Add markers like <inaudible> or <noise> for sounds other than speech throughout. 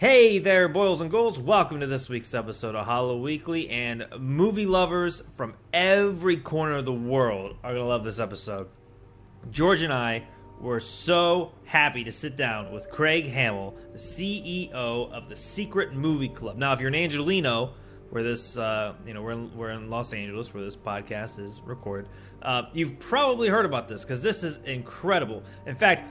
Hey there, boils and ghouls. Welcome to this week's episode of Hollow Weekly. And movie lovers from every corner of the world are going to love this episode. George and I were so happy to sit down with Craig Hammill, the CEO of the Secret Movie Club. Now, if you're an Angeleno, where this, uh, you know, we're in, we're in Los Angeles, where this podcast is recorded, uh, you've probably heard about this because this is incredible. In fact,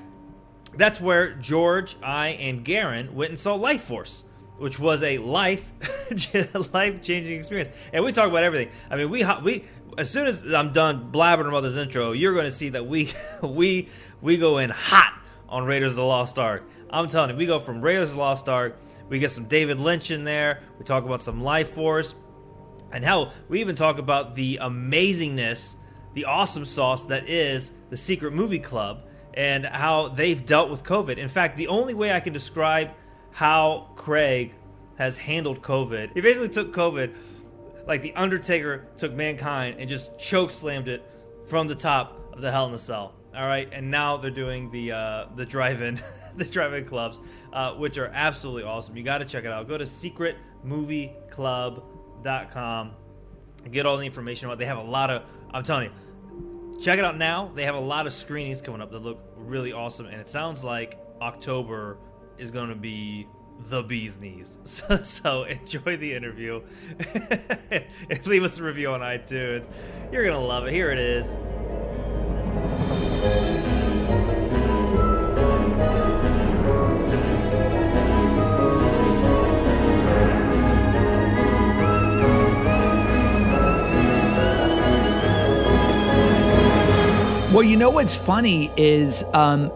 that's where George, I, and Garen went and saw Life Force, which was a life <laughs> life changing experience. And we talk about everything. I mean, we we as soon as I'm done blabbering about this intro, you're going to see that we <laughs> we we go in hot on Raiders of the Lost Ark. I'm telling you, we go from Raiders of the Lost Ark. We get some David Lynch in there. We talk about some Life Force, and hell, we even talk about the amazingness, the awesome sauce that is the Secret Movie Club and how they've dealt with COVID. In fact, the only way I can describe how Craig has handled COVID, he basically took COVID like the Undertaker took mankind and just choke slammed it from the top of the Hell in the Cell. All right, and now they're doing the uh, the drive-in <laughs> the drive-in clubs, uh, which are absolutely awesome. You got to check it out. Go to secretmovieclub.com. Get all the information about. It. They have a lot of. I'm telling you check it out now. They have a lot of screenings coming up that look really awesome, and it sounds like October is going to be the bee's knees. <laughs> So, so enjoy the interview. <laughs> and leave us a review on iTunes. You're going to love it. Here it is. Well, you know what's funny is, um,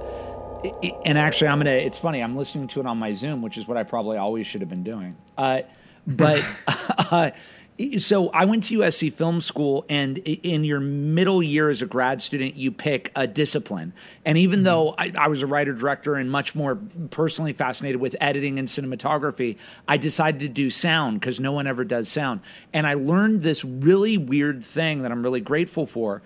and actually, I'm gonna. It's funny. I'm listening to it on my Zoom, which is what I probably always should have been doing. Uh, but <laughs> <laughs> uh, so I went to USC Film School, and in your middle year as a grad student, you pick a discipline. And even mm-hmm. though I, I was a writer director and much more personally fascinated with editing and cinematography, I decided to do sound because no one ever does sound. And I learned this really weird thing that I'm really grateful for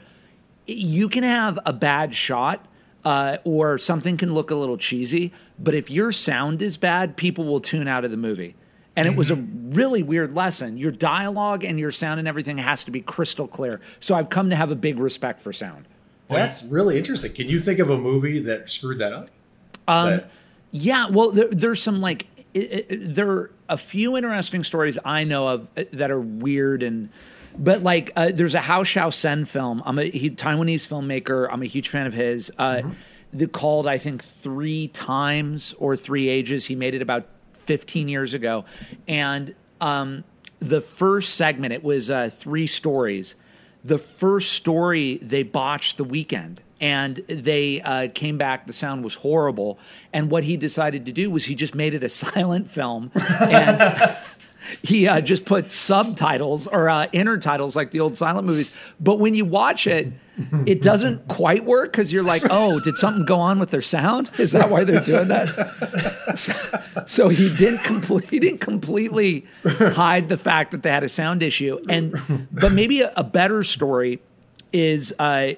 you can have a bad shot uh, or something can look a little cheesy, but if your sound is bad, people will tune out of the movie. And it was a mm-hmm. really weird lesson. Your dialogue and your sound and everything has to be crystal clear. So I've come to have a big respect for sound. That's really interesting. Can you think of a movie that screwed that up? Um, that... Yeah, well, there, there's some like it, it, there are a few interesting stories I know of uh, that are weird and but like, uh, there's a Hou Hsiao-hsien film. I'm a he, Taiwanese filmmaker. I'm a huge fan of his. Uh, mm-hmm. The called I think three times or three ages. He made it about 15 years ago, and um, the first segment it was uh, three stories. The first story they botched the weekend and they uh, came back. The sound was horrible, and what he decided to do was he just made it a <laughs> silent film, and <laughs> he uh, just put subtitles or uh, intertitles like the old silent movies. But when you watch it, it doesn't quite work because you're like, oh, did something go on with their sound? Is that why they're doing that? so, <laughs> so he didn't complete, he didn't completely hide the fact that they had a sound issue. And but maybe a, a better story is uh,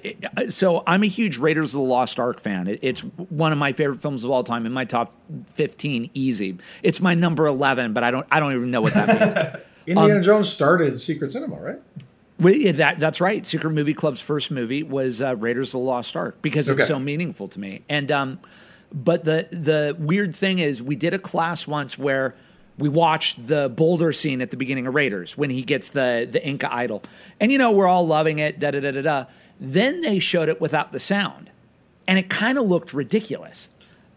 so I'm a huge Raiders of the Lost Ark fan. It, it's one of my favorite films of all time in my top 15 easy. It's my number 11, but I don't I don't even know what that means. <laughs> Indiana um, Jones started Secret Cinema, right? Well, yeah, that that's right. Secret Movie Club's first movie was uh, Raiders of the Lost Ark because okay. it's so meaningful to me. And um, but the the weird thing is, we did a class once where we watched the boulder scene at the beginning of Raiders when he gets the the Inca idol, and you know we're all loving it. Da da da da da. Then they showed it without the sound, and it kind of looked ridiculous.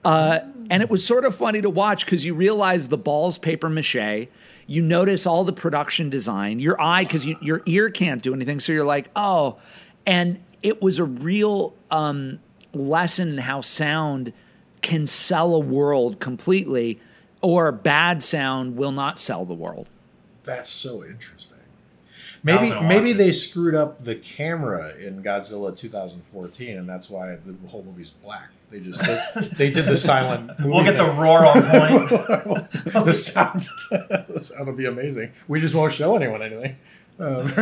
Uh, and it was sort of funny to watch because you realize the ball's paper mache. You notice all the production design. Your eye, because you, your ear can't do anything, so you're like, oh. And it was a real um, lesson in how sound can sell a world completely or bad sound will not sell the world. That's so interesting. Maybe maybe they screwed up the camera in Godzilla 2014, and that's why the whole movie's black. They just did, <laughs> they did the silent. we'll get thing. the roar on point. <laughs> the sound <laughs> the sound will be amazing. We just won't show anyone anything. Um,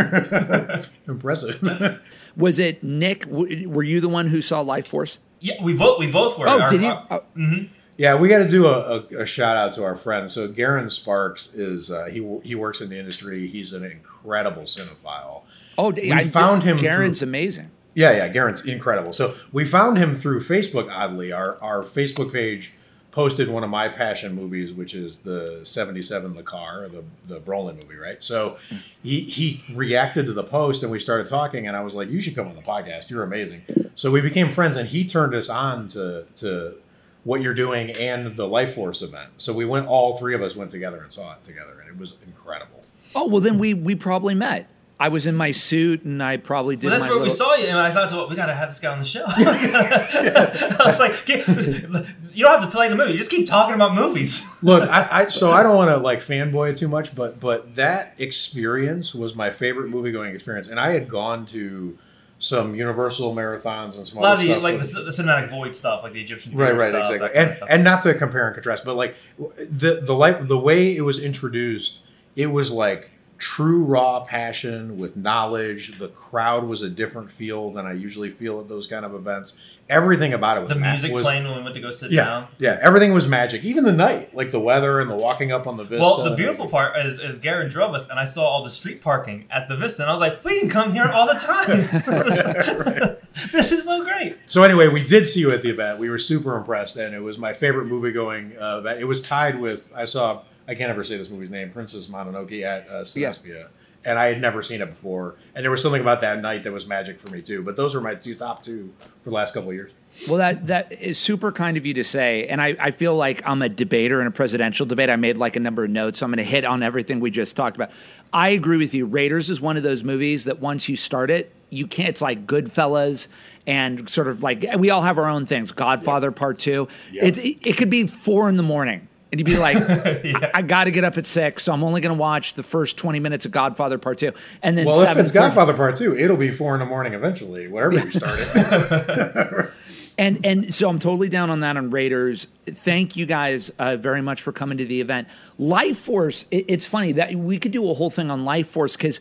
impressive. Was it Nick? Were you the one who saw Life Force? Yeah, we both we both were. Oh, Our, did you? Oh. Mm-hmm. Yeah, we got to do a, a, a, shout out to our friend. So Garen Sparks is uh, he he works in the industry. He's an incredible cinephile. Oh, we I found him. Garen's through, amazing. Yeah, yeah, Garen's incredible. So we found him through Facebook. Oddly, our our Facebook page posted one of my passion movies, which is the '77 The Car, the the Brolin movie, right? So he he reacted to the post, and we started talking, and I was like, "You should come on the podcast. You're amazing." So we became friends, and he turned us on to to what you're doing and the Life Force event. So we went, all three of us went together and saw it together, and it was incredible. Oh well, then we we probably met. I was in my suit and I probably did. Well, that's where little... we saw you, and I thought, well, we gotta have this guy on the show. <laughs> I was like, <laughs> you don't have to play the movie; you just keep talking about movies. <laughs> Look, I, I so I don't want to like fanboy it too much, but but that experience was my favorite movie going experience, and I had gone to some Universal marathons and some a lot of the like the, the, cinematic void stuff, like the Egyptian right, right, stuff, exactly, and and not to compare and contrast, but like the the like the way it was introduced, it was like true raw passion with knowledge. The crowd was a different feel than I usually feel at those kind of events. Everything about it was the music was, playing when we went to go sit yeah, down. Yeah, everything was magic. Even the night, like the weather and the walking up on the Vista. Well, the beautiful part is, is Garrett drove us, and I saw all the street parking at the Vista, and I was like, we can come here all the time. <laughs> <laughs> this, is, this, is, so great. So anyway, we did see you at the event. We were super impressed, and it was my favorite movie going uh, event. It was tied with I saw I can't ever say this movie's name, Princess Mononoke at uh, Cinespia. Yeah. And I had never seen it before. And there was something about that night that was magic for me too. But those were my two top two for the last couple of years. Well, that that is super kind of you to say, and I, I feel like I'm a debater in a presidential debate. I made like a number of notes. So I'm going to hit on everything we just talked about. I agree with you. Raiders is one of those movies that once you start it, you can't. It's like Goodfellas and sort of like we all have our own things. Godfather yeah. Part Two. Yeah. It's it, it could be four in the morning and you'd be like, <laughs> yeah. I, I got to get up at six, so I'm only going to watch the first 20 minutes of Godfather Part Two, and then well, if it's Godfather Part Two, it'll be four in the morning eventually, whatever yeah. you started. <laughs> and and so I'm totally down on that on Raiders. Thank you guys uh, very much for coming to the event. Life Force. It, it's funny that we could do a whole thing on Life Force because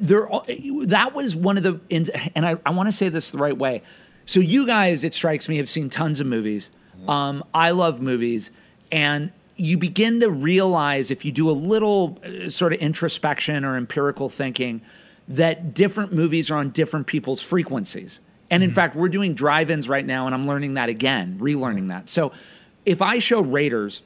there that was one of the and I, I want to say this the right way. So you guys, it strikes me, have seen tons of movies. Mm-hmm. Um, I love movies, and you begin to realize if you do a little uh, sort of introspection or empirical thinking that different movies are on different people's frequencies. And in mm-hmm. fact, we're doing drive ins right now, and I'm learning that again, relearning that. So if I show Raiders,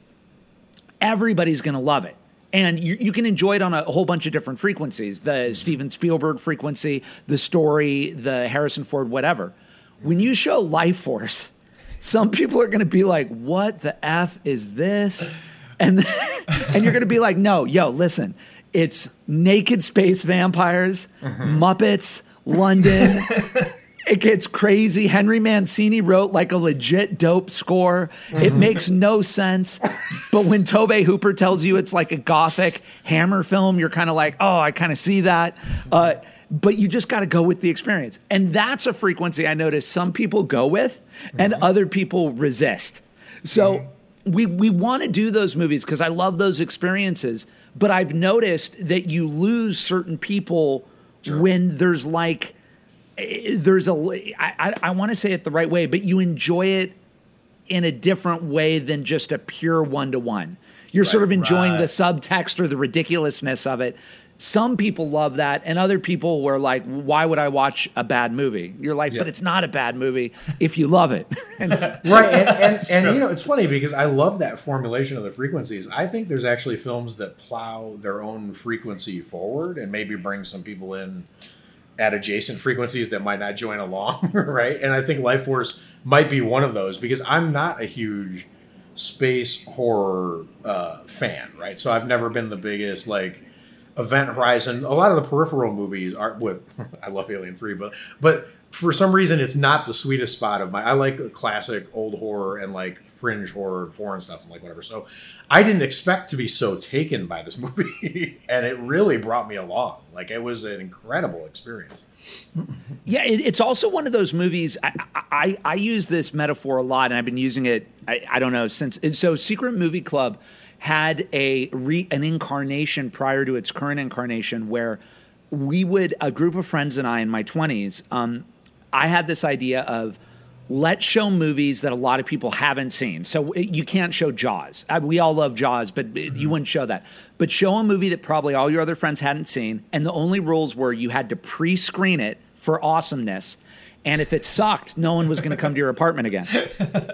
everybody's going to love it. And you, you, can enjoy it on a whole bunch of different frequencies the mm-hmm. Steven Spielberg frequency, the story, the Harrison Ford, whatever. When you show Life Force, some people are going to be like, "What the f is this?" And <laughs> and you're going to be like, "No, yo, listen, it's naked space vampires, mm-hmm. Muppets, London." <laughs> it gets crazy. Henry Mancini wrote like a legit dope score. Mm-hmm. It makes no sense. But when Tobe Hooper tells you it's like a gothic hammer film, you're kind of like, oh, I kind of see that. Uh, but you just got to go with the experience. And that's a frequency I notice some people go with and mm-hmm. other people resist. So mm-hmm. we we want to do those movies because I love those experiences, but I've noticed that you lose certain people sure. when there's like eh, there's a I, I, I want to say it the right way, but you enjoy it in a different way than just a pure one to one. You're right, sort of enjoying right. the subtext or the ridiculousness of it some people love that, and other people were like, "Why would I watch a bad movie?" You're like, yeah. "But it's not a bad movie if you love it." <laughs> right, and, and, <laughs> and you know, it's funny because I love that formulation of the frequencies. I think there's actually films that plow their own frequency forward and maybe bring some people in at adjacent frequencies that might not join along, <laughs> right? And I think Life Force might be one of those because I'm not a huge space horror uh, fan, right? So I've never been the biggest like Event Horizon. A lot of the peripheral movies are with. <laughs> I love Alien Three, but but for some reason it's not the sweetest spot of my. I like classic old horror and like fringe horror, foreign stuff, and like whatever. So I didn't expect to be so taken by this <laughs> movie, and it really brought me along. Like it was an incredible experience. Yeah, it, it's also one of those movies. I, I, I use this metaphor a lot, and I've been using it. I, I don't know since. So Secret Movie Club had a re, an incarnation prior to its current incarnation where we would a group of friends and I in my 20s um, I had this idea of let's show movies that a lot of people haven't seen. So you can't show Jaws. We all love Jaws, but uh, you wouldn't show that. But show a movie that probably all your other friends hadn't seen, and the only rules were you had to pre-screen it for awesomeness. And if it sucked, no one was going to come to your apartment again. <laughs>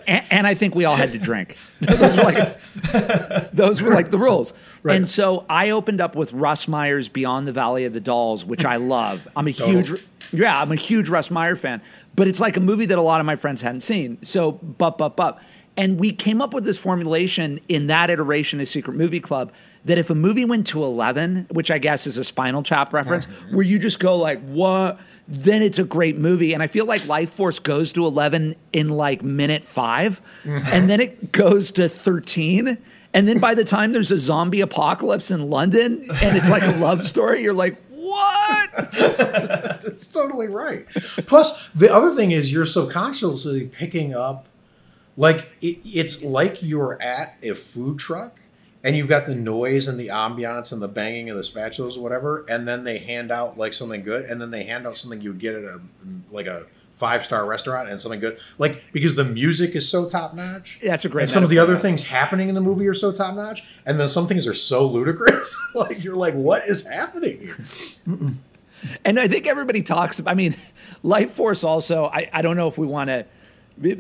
And, and I think we all had to drink. <laughs> Those were like, those were like the rules. And so I opened up with Russ Meyer's Beyond the Valley of the Dolls, which I love. I'm a huge, yeah, I'm a huge Russ Meyer fan. But it's like a movie that a lot of my friends hadn't seen. So, but, but, but. And we came up with this formulation in that iteration of Secret Movie Club that if a movie went to 11, which I guess is a Spinal Tap reference, uh-huh. where you just go like, what? Then it's a great movie. And I feel like Life Force goes to 11 in like minute 5 mm-hmm. and then it goes to 13. And then by the time there's a zombie apocalypse in London and it's like a love story, you're like, what? <laughs> That's totally right. Plus, the other thing is you're subconsciously picking up, like it, it's like you're at a food truck, and you've got the noise and the ambiance and the banging of the spatulas or whatever, and then they hand out like something good, and then they hand out something you would get at a like a five star restaurant and something good, like because the music is so top notch. That's a great And some of the other things happening in the movie are so top notch, and then some things are so ludicrous. <laughs> like you're like, what is happening here? And I think everybody talks. I mean, Life Force also. I, I don't know if we want to.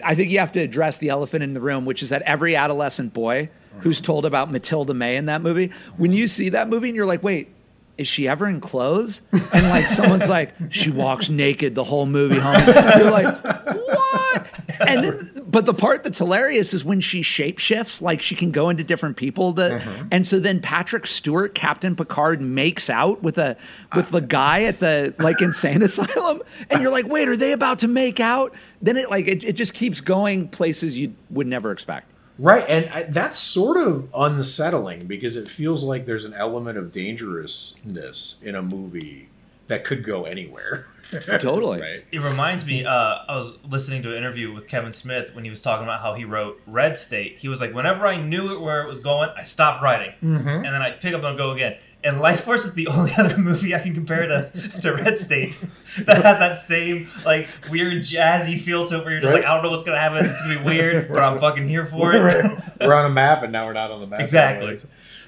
I think you have to address the elephant in the room, which is that every adolescent boy who's told about Matilda May in that movie, when you see that movie and you're like, wait, is she ever in clothes? And like someone's like, she walks naked the whole movie home. You're like, what? And then, but the part that's hilarious is when she shapeshifts, like she can go into different people. The uh-huh. and so then Patrick Stewart, Captain Picard, makes out with a with the guy at the like insane asylum, and you're like, wait, are they about to make out? Then it like it, it just keeps going places you would never expect. Right, and I, that's sort of unsettling because it feels like there's an element of dangerousness in a movie that could go anywhere. <laughs> Totally. right. It reminds me. Uh, I was listening to an interview with Kevin Smith when he was talking about how he wrote Red State. He was like, whenever I knew it where it was going, I stopped writing, and then I'd pick up and go again. And Life Force is the <laughs> only other movie I can compare to, to Red State <laughs> that has that same like weird jazzy feel to it, where you're just Right. like, I don't know what's gonna happen. It's gonna be <laughs> weird, but I'm fucking here for it. Right. We're on a map, and now we're not on the map. Exactly.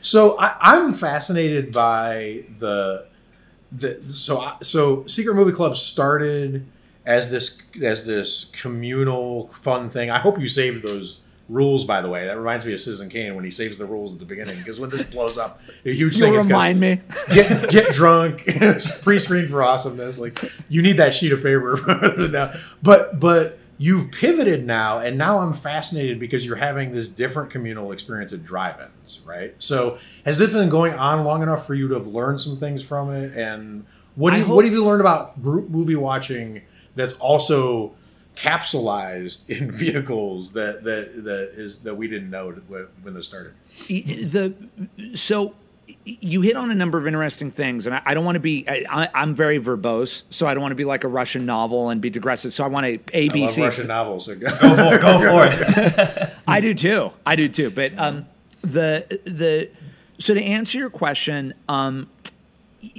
So I, I'm fascinated by the the so I, so Secret Movie Club started as this as this communal fun thing. I hope you saved those rules. By the way, that reminds me of Citizen Kane when he saves the rules at the beginning because when this blows up, a huge You'll thing. remind me. <laughs> get get drunk, <laughs> pre-screen for awesomeness. Like you need that sheet of paper <laughs> now. But but you've pivoted now, and now I'm fascinated because you're having this different communal experience at drive-ins, right? So has this been going on long enough for you to have learned some things from it? And what do you, hope- what have you learned about group movie watching that's also capsulized in <laughs> vehicles that that that is that we didn't know when when this started? the so you hit on a number of interesting things, and I, I don't want to be. I, I, I'm very verbose, so I don't want to be like a Russian novel and be digressive. So I want to A B C. love Russian novels. So Go for it. Go for it. <laughs> <laughs> I do too. I do too. But um, the the so to answer your question, um, y-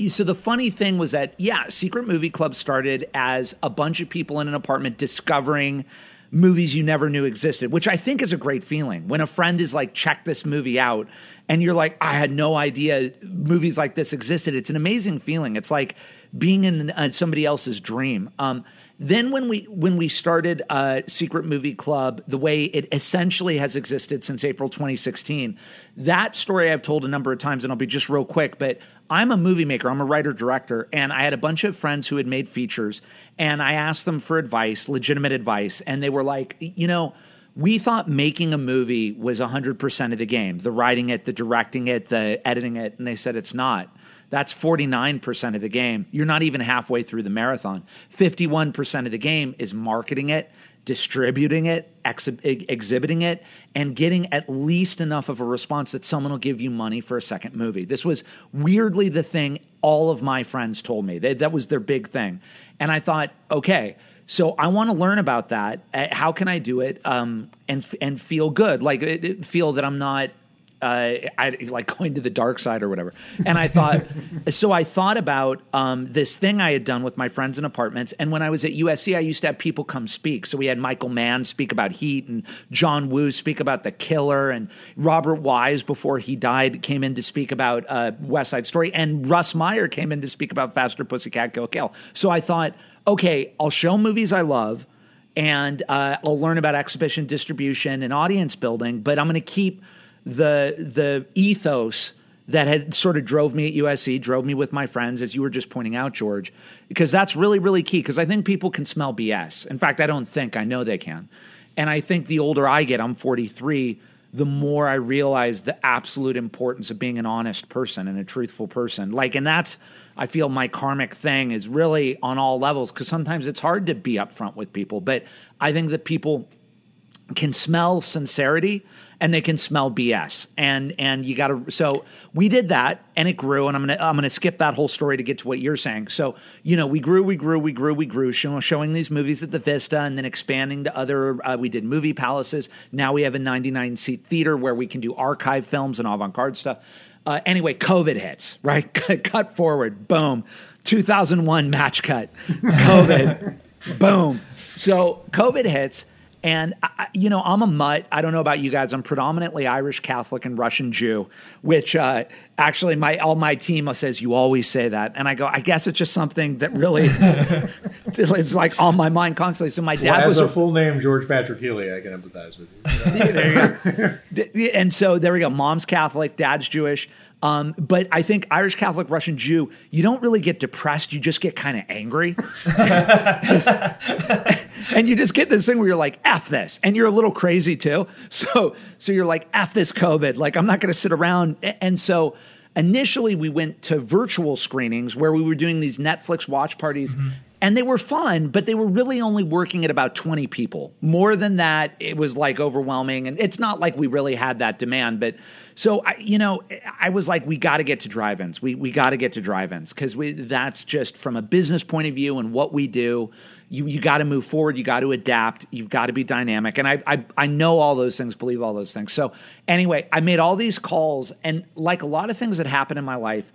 so the funny thing was that yeah, Secret Movie Club started as a bunch of people in an apartment discovering movies you never knew existed, which I think is a great feeling. When a friend is like, "Check this movie out," and you're like, "I had no idea movies like this existed." It's an amazing feeling. It's like being in uh, somebody else's dream. Um, then when we when we started uh, Secret Movie Club, the way it essentially has existed since April 2016, that story I've told a number of times, and I'll be just real quick. But I'm a movie maker, I'm a writer director, and I had a bunch of friends who had made features, and I asked them for advice, legitimate advice, and they were like, you know. We thought making a movie was 100% of the game the writing it, the directing it, the editing it. And they said it's not. That's 49% of the game. You're not even halfway through the marathon. 51% of the game is marketing it, distributing it, exhi- ex- exhibiting it, and getting at least enough of a response that someone will give you money for a second movie. This was weirdly the thing all of my friends told me. They, that was their big thing. And I thought, okay, so I want to learn about that. Uh, How can I do it um, and and feel good? Like it, it- feel that I'm not uh, I like going to the dark side or whatever. And I thought, <laughs> so I thought about um, this thing I had done with my friends in apartments. And when I was at USC, I used to have people come speak. So we had Michael Mann speak about Heat, and John Woo speak about The Killer, and Robert Wise before he died came in to speak about uh, West Side Story, and Russ Meyer came in to speak about Faster Pussycat Go Kill. So I thought, okay, I'll show movies I love and uh, I'll learn about exhibition distribution and audience building. But I'm going to keep the the ethos that had sort of drove me at USC, drove me with my friends, as you were just pointing out, George, because that's really really key. Because I think people can smell BS. In fact, I don't think I know they can, and I think the older I get, I'm 43 the more I realize the absolute importance of being an honest person and a truthful person. Like, and that's, I feel my karmic thing is really on all levels because sometimes it's hard to be upfront with people. But I think that people can smell sincerity and they can smell BS. And and you got to so we did that and it grew and I'm going to I'm going to skip that whole story to get to what you're saying. So, you know, we grew, we grew, we grew, we grew show, showing these movies at the Vista and then expanding to other uh, we did movie palaces. Now we have a 99 seat theater where we can do archive films and avant-garde stuff. Uh, anyway, COVID hits, right? <laughs> cut forward, boom. 2001 match cut. COVID. <laughs> boom. So, COVID hits and I, you know, I'm a mutt. I don't know about you guys. I'm predominantly Irish Catholic and Russian Jew, which uh, actually my all my team says you always say that, and I go, I guess it's just something that really <laughs> is like on my mind constantly. So my dad well, was a full name George Patrick Healy. I can empathize with you. <laughs> there you go. <laughs> and so there we go. Mom's Catholic, dad's Jewish. Um, but I think Irish Catholic, Russian Jew, you don't really get depressed. You just get kind of angry. <laughs> and you just get this thing where you're like, F this. And you're a little crazy too. So, so you're like, F this COVID. Like, I'm not going to sit around. And so initially we went to virtual screenings where we were doing these Netflix watch parties. Mm-hmm and they were fun, but they were really only working at about 20 people. More than that, it was like overwhelming. And it's not like we really had that demand. But so, I, you know, I was like, we got to get to drive ins. We, we got to get to drive ins because that's just from a business point of view and what we do. You, you got to move forward. You got to adapt. You've got to be dynamic. And I, I, I know all those things, believe all those things. So, anyway, I made all these calls. And like a lot of things that happen in my life,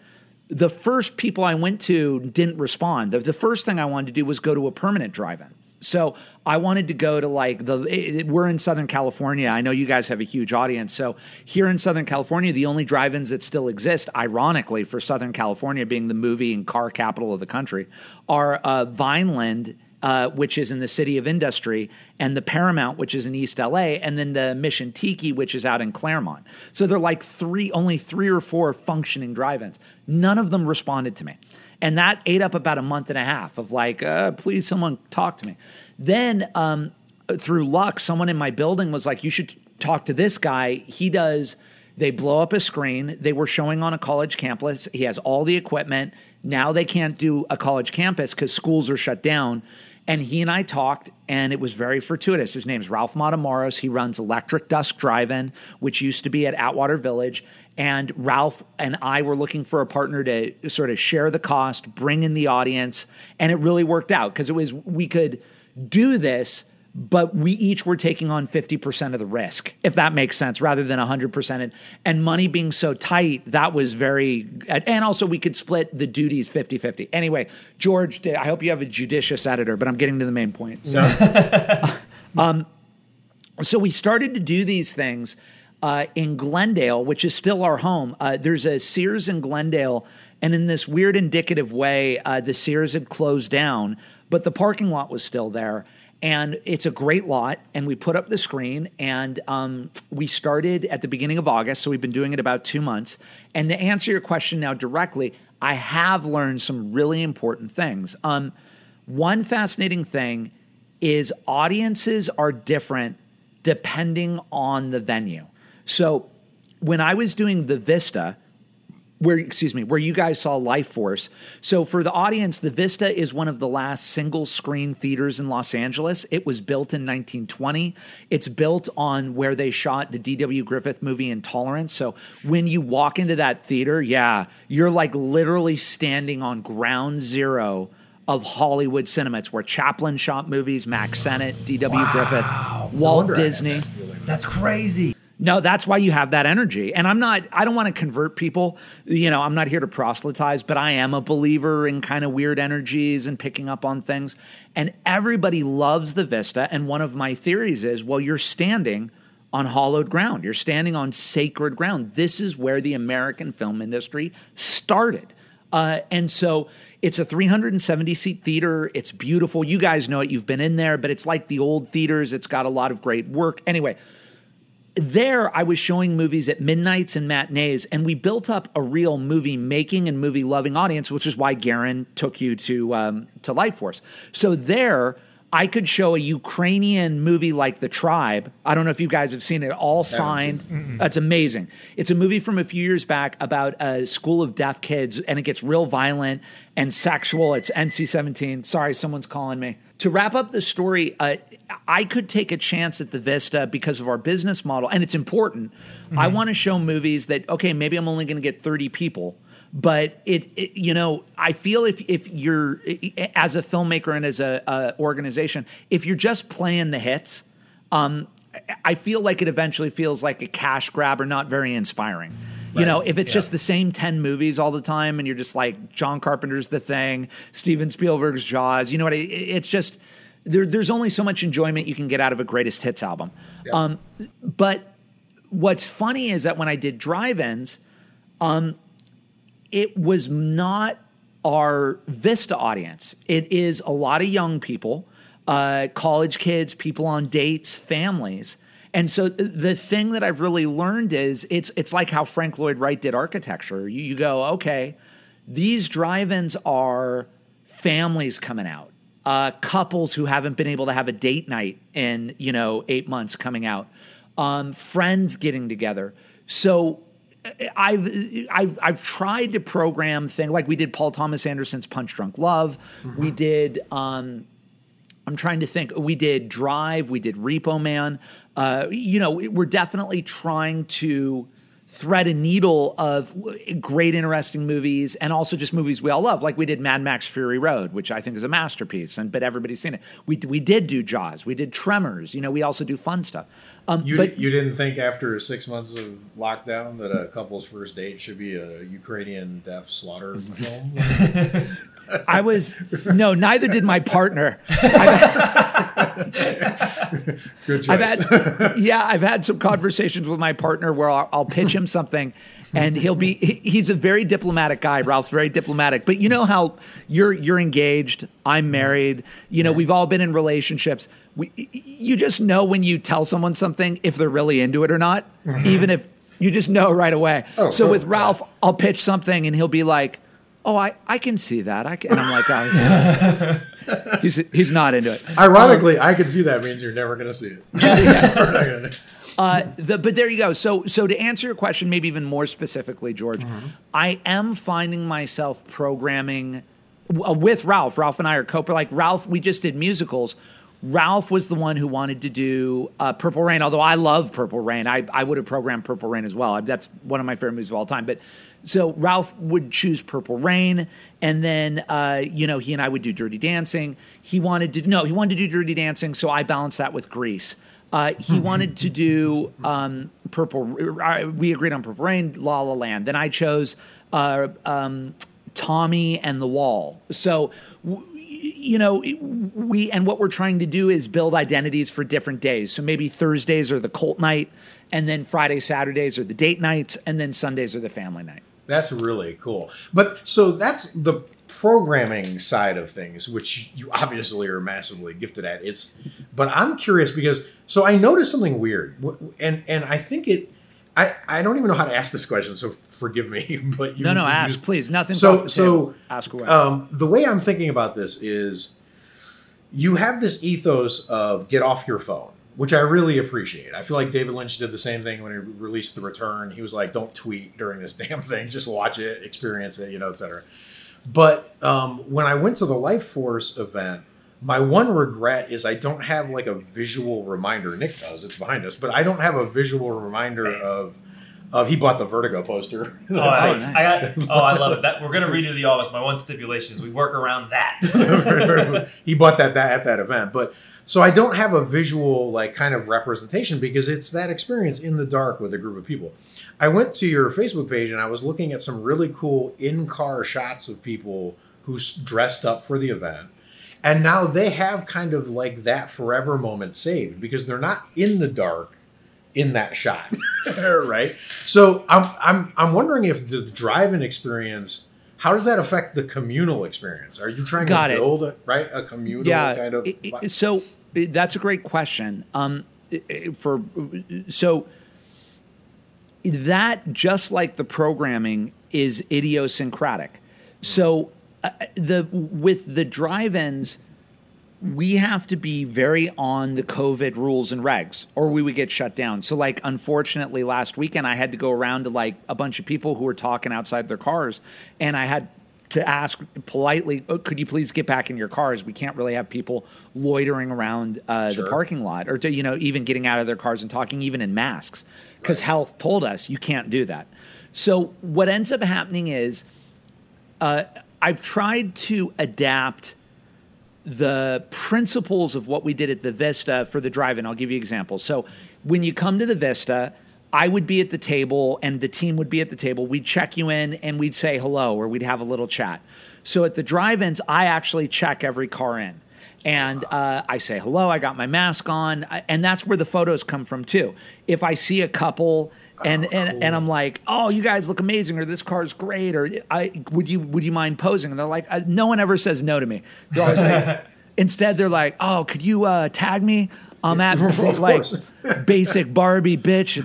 the first people I went to didn't respond. The, the first thing I wanted to do was go to a permanent drive-in. So I wanted to go to like the it, we're in Southern California. I know you guys have a huge audience. So here in Southern California, the only drive-ins that still exist, ironically for Southern California being the movie and car capital of the country, are uh, Vineland uh, which is in the city of industry, and the Paramount, which is in East LA, and then the Mission Tiki, which is out in Claremont. So they're like three, only three or four functioning drive-ins. None of them responded to me, and that ate up about a month and a half of like, uh, please, someone talk to me. Then um, through luck, someone in my building was like, you should talk to this guy. He does. They blow up a screen. They were showing on a college campus. He has all the equipment. Now they can't do a college campus because schools are shut down. And he and I talked, and it was very fortuitous. His name's Ralph Matamoros. He runs Electric Dusk Drive-In, which used to be at Atwater Village. And Ralph and I were looking for a partner to sort of share the cost, bring in the audience, and it really worked out because it was we could do this but we each were taking on 50% of the risk, if that makes sense, rather than 100%. And, and money being so tight, that was very, and also we could split the duties 50 50. Anyway, George, I hope you have a judicious editor, but I'm getting to the main point. So, <laughs> um, so we started to do these things uh, in Glendale, which is still our home. Uh, there's a Sears in Glendale. And in this weird indicative way, uh, the Sears had closed down, but the parking lot was still there and it's a great lot. And we put up the screen and um, we started at the beginning of august. So we've been doing it about two months. And to answer your question now directly i have learned some really important things. Um, one fascinating thing is audiences are different depending on the venue. So when i was doing the vista where excuse me where you guys saw life force so for the audience the vista is one of the last single screen theaters in los angeles it was built in 1920 it's built on where they shot the dw griffith movie intolerance so when you walk into that theater yeah you're like literally standing on ground zero of Hollywood cinema. It's where Chaplin shot movies, Mack Sennett, D.W. Wow. Griffith, Walt Disney. That's crazy. No, that's why you have that energy. And I'm not, I don't want to convert people. You know, I'm not here to proselytize, but I am a believer in kind of weird energies and picking up on things. And everybody loves the Vista. And one of my theories is well, you're standing on hallowed ground, you're standing on sacred ground. This is where the American film industry started. Uh, and so it's a 370 seat theater. It's beautiful. You guys know it. You've been in there, but it's like the old theaters. It's got a lot of great work. Anyway, there I was showing movies at midnights and matinees, and we built up a real movie making and movie loving audience, which is why Garen took you to um, to Lifeforce. So there, I could show a Ukrainian movie like The Tribe. I don't know if you guys have seen it. All signed. It's amazing. It's a movie from a few years back about a school of deaf kids, and it gets real violent and sexual. It's NC 17. Sorry, someone's calling me. To wrap up the story, uh, I could take a chance at the Vista because of our business model, and it's important. I want to show movies that, okay, maybe I'm only going to get 30 people but it, it, you know i feel if if you're as a filmmaker and as a, a organization if you're just playing the hits um i feel like it eventually feels like a cash grab or not very inspiring. You know if it's yeah. just the same 10 movies all the time and you're just like john carpenter's the thing steven spielberg's jaws you know what it, it's just there, there's only so much enjoyment you can get out of a greatest hits album. Um but what's funny is that when i did drive-ins um it was not our Vista audience. It is a lot of young people, uh, college kids, people on dates, families. And so the thing that I've really learned is it's it's like how Frank Lloyd Wright did architecture. You, you go, okay, these drive-ins are families coming out, uh, couples who haven't been able to have a date night in you know eight months coming out, um, friends getting together. So I've, I've I've tried to program things like we did Paul Thomas Anderson's Punch Drunk Love. We did. Um, I'm trying to think. We did Drive. We did Repo Man. Uh, you know, we're definitely trying to thread a needle of great, interesting movies, and also just movies we all love. Like we did Mad Max Fury Road, which I think is a masterpiece, and but everybody's seen it. We we did do Jaws. We did Tremors. You know, we also do fun stuff. Um, You, but you didn't think after six months of lockdown that a couple's first date should be a Ukrainian death slaughter film? <laughs> I was no, neither did my partner. <laughs> Good choice. I've had, <laughs> yeah, I've had some conversations with my partner where I'll, I'll pitch him something, and he'll be he- he's a very diplomatic guy. Ralph's very diplomatic, but you know how you're you're engaged. I'm married. You know, we've all been in relationships. We, you just know when you tell someone something if they're really into it or not, mm-hmm. even if you just know right away. Oh, so oh, with oh, Ralph, I'll pitch something, and he'll be like. Oh, I, I can see that. I can, and I'm like, oh, yeah. <laughs> he's he's not into it. Ironically, I can see that means you're never going to see it. <laughs> <laughs> We're not gonna- Uh, the, but there you go. So, so to answer your question, maybe even more specifically, George, I am finding myself programming w- uh, with Ralph. Ralph and I are co like Ralph. We just did musicals. Ralph was the one who wanted to do uh, Purple Rain. Although I love Purple Rain, I I would have programmed Purple Rain as well. That's one of my favorite movies of all time. But so Ralph would choose Purple Rain, and then uh, you know he and I would do Dirty Dancing. He wanted to no, he wanted to do Dirty Dancing, so I balanced that with Grease. Uh, he wanted to do um, Purple. Uh, we agreed on Purple Rain, La La Land. Then I chose uh, um, Tommy and the Wall. So, w- you know, we and what we're trying to do is build identities for different days. So maybe Thursdays are the cult night, and then Friday, Saturdays are the date nights, and then Sundays are the family night. That's really cool. But so that's the programming side of things, which you obviously are massively gifted at. It's, but I'm curious because so I noticed something weird, and and I think it. I, I don't even know how to ask this question, so forgive me. <laughs> But you, No, no, you- ask please. Nothing. So so ask away. um, the way I'm thinking about this is, you have this ethos of get off your phone, which I really appreciate. I feel like David Lynch did the same thing when he released The Return. He was like, "Don't tweet during this <laughs> damn thing. Just watch it, experience it, you know, etc." But um, when I went to the Life Force event, my one regret is I don't have like a visual reminder. Nick does; it's behind us, but I don't have a visual reminder of Of he bought the Vertigo poster. <laughs> Oh, I, nice. I got. Oh, I love it. That <laughs> we're gonna redo the office. My one stipulation is we work around that. he bought that, that at that event. But so I don't have a visual like kind of representation because it's that experience in the dark with a group of people. I went to your Facebook page and I was looking at some really cool in-car shots of people who dressed up for the event. And now they have kind of like that forever moment saved because they're not in the dark in that shot, <laughs> right? So I'm I'm I'm wondering if the drive-in experience, how does that affect the communal experience? Are you trying Got to build a, right a communal yeah kind of? it- it- so that's a great question um for so that just like the programming is idiosyncratic so uh, the with the drive-ins we have to be very on the COVID rules and regs, or we would get shut down. So, like, unfortunately, last weekend I had to go around to like a bunch of people who were talking outside their cars, and I had to ask politely, oh, "Could you please get back in your cars? We can't really have people loitering around uh, the parking lot, or to, you know, even getting out of their cars and talking, even in masks, because health told us you can't do that." So, what ends up happening is, uh, I've tried to adapt the principles of what we did at the Vista for the drive-in. I'll give you examples. So when you come to the Vista, I would be at the table and the team would be at the table. We'd check you in and we'd say hello or we'd have a little chat. So at the drive-ins, I actually check every car in. And uh, I say hello. I got my mask on, and that's where the photos come from too. If I see a couple, and and, and I'm like, oh, you guys look amazing, or this car's great, or I would you would you mind posing? And they're like, uh, no one ever says no to me. They're always like, <laughs> instead they're like, oh, could you uh, tag me? I'm at <laughs> like basic Barbie bitch.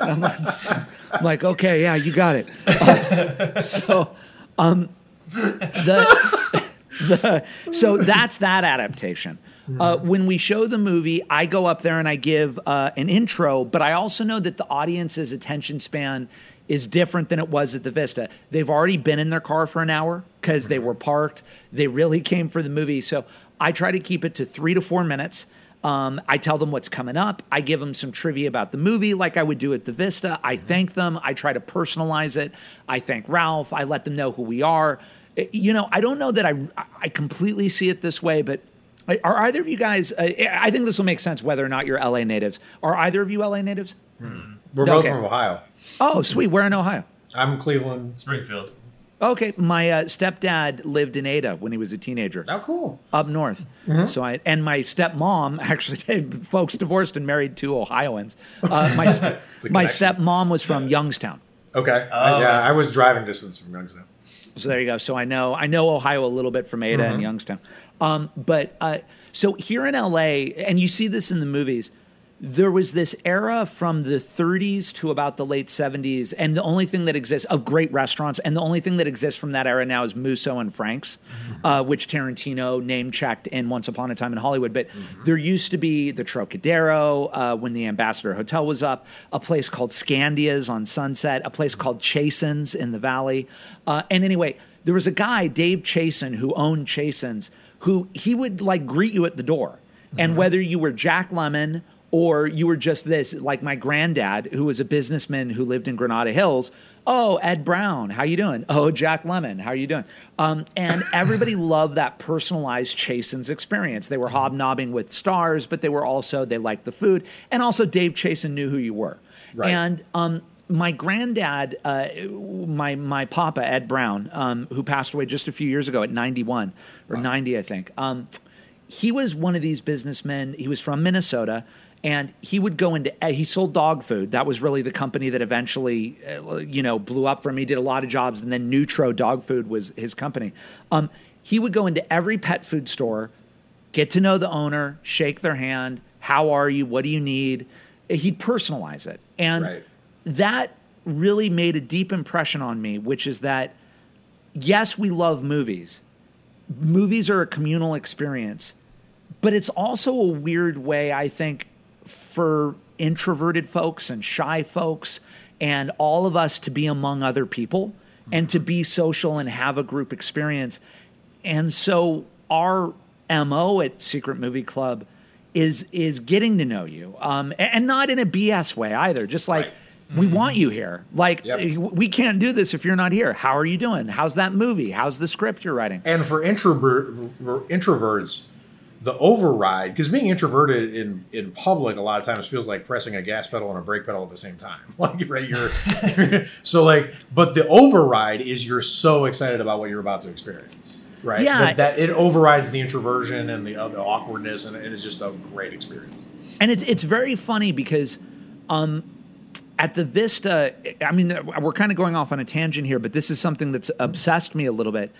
I'm, like, I'm like, okay, yeah, you got it. Uh, <laughs> so, um, the, the so that's that adaptation. Uh, when we show the movie, I go up there and I give uh, an intro, but I also know that the audience's attention span is different than it was at the Vista. They've already been in their car for an hour because they were parked. They really <laughs> came for the movie. So I try to keep it to three to four minutes. Um, I tell them what's coming up. I give them some trivia about the movie, like I would do at the Vista. I thank them. I try to personalize it. I thank Ralph. I let them know who we are. Uh, You know, I don't know that I I completely see it this way, but are either of you guys? Uh, I think this will make sense whether or not you're LA natives. Are either of you LA natives? We're both Okay. from Ohio. Oh, sweet. Where in Ohio? I'm Cleveland. Springfield. Okay, my uh, stepdad lived in Ada when he was a teenager. Oh, cool. up north. So I and my stepmom <laughs> actually, folks divorced and married two Ohioans. Uh, my <laughs> st- a my stepmom was from Youngstown. Okay. I- Oh, yeah, okay. I was driving distance from Youngstown. So there you go. So I know I know Ohio a little bit from Ada and Youngstown. Um, but uh, so here in LA, and you see this in the movies. There was this era from the 30s to about the late 70s, and the only thing that exists of great restaurants, and the only thing that exists from that era now is Musso and Frank's, uh, which Tarantino name checked in Once Upon a Time in Hollywood. But there used to be the Trocadero uh, when the Ambassador Hotel was up, a place called Scandia's on Sunset, a place called Chasen's in the Valley. Uh, and anyway, there was a guy, Dave Chasen, who owned Chasen's, who he would like greet you at the door. And whether you were Jack Lemmon or you were just this, like my granddad, who was a businessman who lived in Granada Hills. Oh, Ed Brown, how you doing? Oh, Jack Lemmon, how you doing? Um, and <laughs> everybody loved that personalized Chasen's experience. They were hobnobbing with stars, but they were also they liked the food, and also Dave Chasen knew who you were. Right. And um, my granddad, uh, my my papa Ed Brown, um, who passed away just a few years ago at 91 or 90, I think. Um, he was one of these businessmen. He was from Minnesota, and he would go into. uh, He sold dog food. That was really the company that eventually, uh, you know, blew up for him. He did a lot of jobs, and then Nutro Dog Food was his company. Um, he would go into every pet food store, get to know the owner, shake their hand. How are you? What do you need? He'd personalize it, and Right. That really made a deep impression on me. Which is that, yes, we love movies. Movies are a communal experience, but it's also a weird way, I think, for introverted folks and shy folks and all of us to be among other people and to be social and have a group experience. And so our MO at Secret Movie Club is is getting to know you. Um, and not in a BS way either. Just like Right. We want you here. Like Yep. we can't do this if you're not here. How are you doing? How's that movie? How's the script you're writing? And for introvert introverts, the override because being introverted in in public a lot of times feels like pressing a gas pedal and a brake pedal at the same time. <laughs> Like right, you're <laughs> so like, but the override is you're so excited about what you're about to experience. Right. Yeah. That, that it overrides the introversion and the, uh, the awkwardness, and it is just a great experience. And it's it's very funny because um, at the Vista, I mean, we're kind of going off on a tangent here, but this is something that's obsessed me a little bit.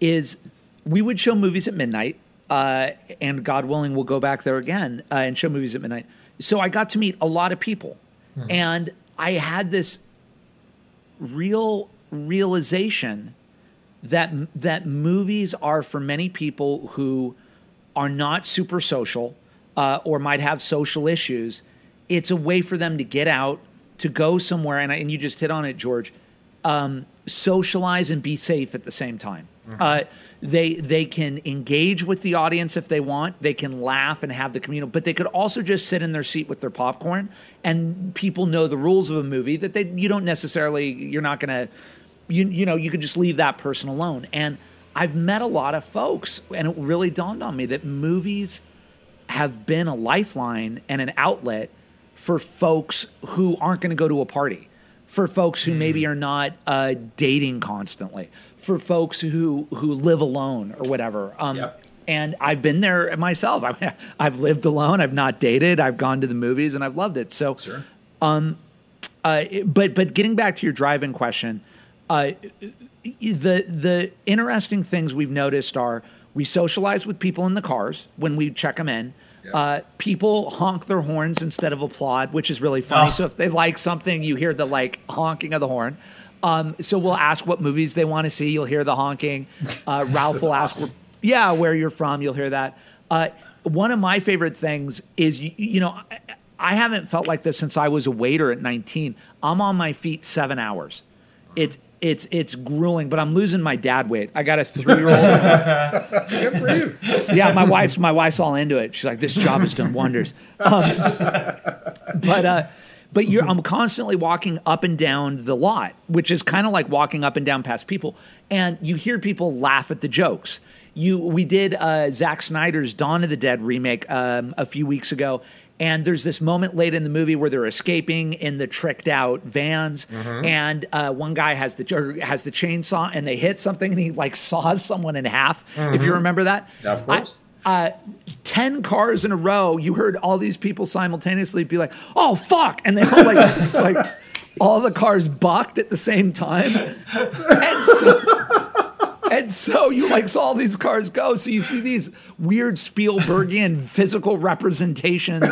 Is we would show movies at midnight, uh, and God willing, we'll go back there again uh, and show movies at midnight. So I got to meet a lot of people, and I had this real realization that that movies are for many people who are not super social uh, or might have social issues. It's a way for them to get out, to go somewhere, and, I, and you just hit on it, George. Um, socialize and be safe at the same time. Uh, they they can engage with the audience if they want. They can laugh and have the communal, but they could also just sit in their seat with their popcorn. And people know the rules of a movie that they you don't necessarily you're not to you you know you could just leave that person alone. And I've met a lot of folks, and it really dawned on me that movies have been a lifeline and an outlet for folks who aren't going to go to a party, for folks who maybe are not uh, dating constantly, for folks who who live alone or whatever. Um, Yep. And I've been there myself. <laughs> I, I've lived alone. I've not dated. I've gone to the movies, and I've loved it. So, Sure. uh, but but getting back to your drive-in question, uh, the the interesting things we've noticed are we socialize with people in the cars when we check them in. Uh, people honk their horns instead of applaud, which is really funny. Oh. So if they like something, you hear the like honking of the horn. Um, so we'll ask what movies they want to see. You'll hear the honking. Uh, <laughs> Ralph will ask, awesome. yeah, where you're from. You'll hear that. Uh, one of my favorite things is, you, you know, I, I haven't felt like this since I was a waiter at 19. I'm on my feet seven hours. It's it's it's grueling, but I'm losing my dad weight. I got a three year old. <laughs> Good for you. yeah, my wife's my wife's all into it. She's like, this job has done wonders. Um, but uh, but you're I'm constantly walking up and down the lot, which is kind of like walking up and down past people, and you hear people laugh at the jokes. You we did uh, Zack Snyder's Dawn of the Dead remake um, a few weeks ago. And there's this moment late in the movie where they're escaping in the tricked out vans, and uh, one guy has the has the chainsaw, and they hit something, and he like saws someone in half. If you remember that, Yeah, of course. I- uh, 10 cars in a row, you heard all these people simultaneously be like, oh, fuck. And they all like, <laughs> like, all the cars bucked at the same time. <laughs> And so, and so you like saw all these cars go. So you see these weird Spielbergian <laughs> physical representations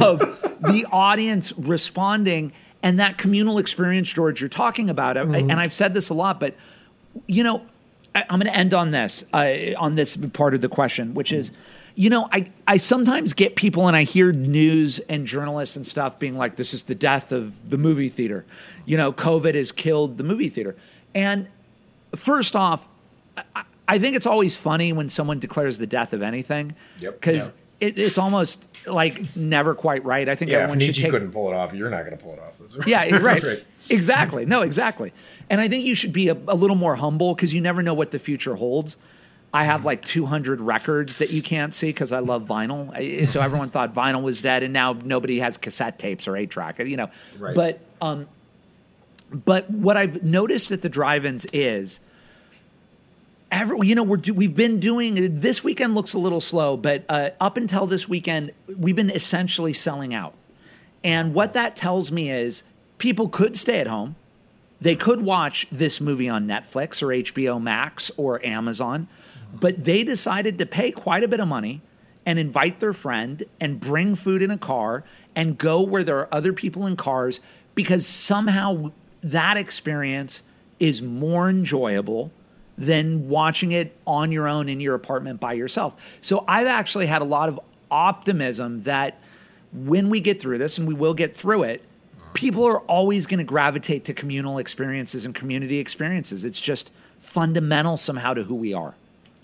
of the audience responding and that communal experience, George, you're talking about. I- And I've said this a lot, but you know, I, I'm going to end on this, uh, on this part of the question, which is, you know, I, I sometimes get people and I hear news and journalists and stuff being like, this is the death of the movie theater. You know, COVID has killed the movie theater. And first off, I, I think it's always funny when someone declares the death of anything. Yep. Because Yeah. it, it's almost like never quite right. I think Yeah, if everyone should Nietzsche take couldn't pull it off, you're not going to pull it off. Yeah, right. <laughs> Right. Exactly. No, exactly. And I think you should be a, a little more humble because you never know what the future holds. I have like 200 records that you can't see because I love vinyl. So everyone thought vinyl was dead, and now nobody has cassette tapes or eight track. You know, Right. but um, but what I've noticed at the drive-ins is every you know we're do, we've been doing this weekend looks a little slow but uh, up until this weekend we've been essentially selling out. And what that tells me is people could stay at home. They could watch this movie on netflix or hbo max or amazon but they decided to pay quite a bit of money and invite their friend and bring food in a car and go where there are other people in cars because somehow that experience is more enjoyable than watching it on your own in your apartment by yourself. So I've actually had a lot of optimism that when we get through this, and we will get through it, people are always going to gravitate to communal experiences and community experiences. It's just fundamental somehow to who we are.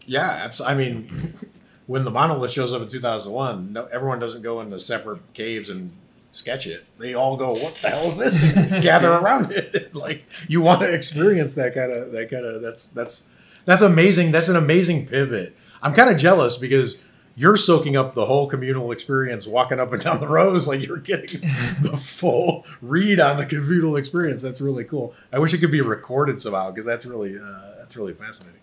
Yeah, absolutely. I mean, <laughs> when the monolith shows up in 2001, no, everyone doesn't go into separate caves and sketch it, they all go, "What the hell is this?" <laughs> Gather around it. <laughs> like you want to experience that kind of that kind of that's that's that's amazing. That's an amazing pivot. I'm kind of jealous because you're soaking up the whole communal experience walking up and down the rows like you're getting <laughs> the full read on the communal experience that's really cool i wish it could be recorded somehow because that's really uh, that's really fascinating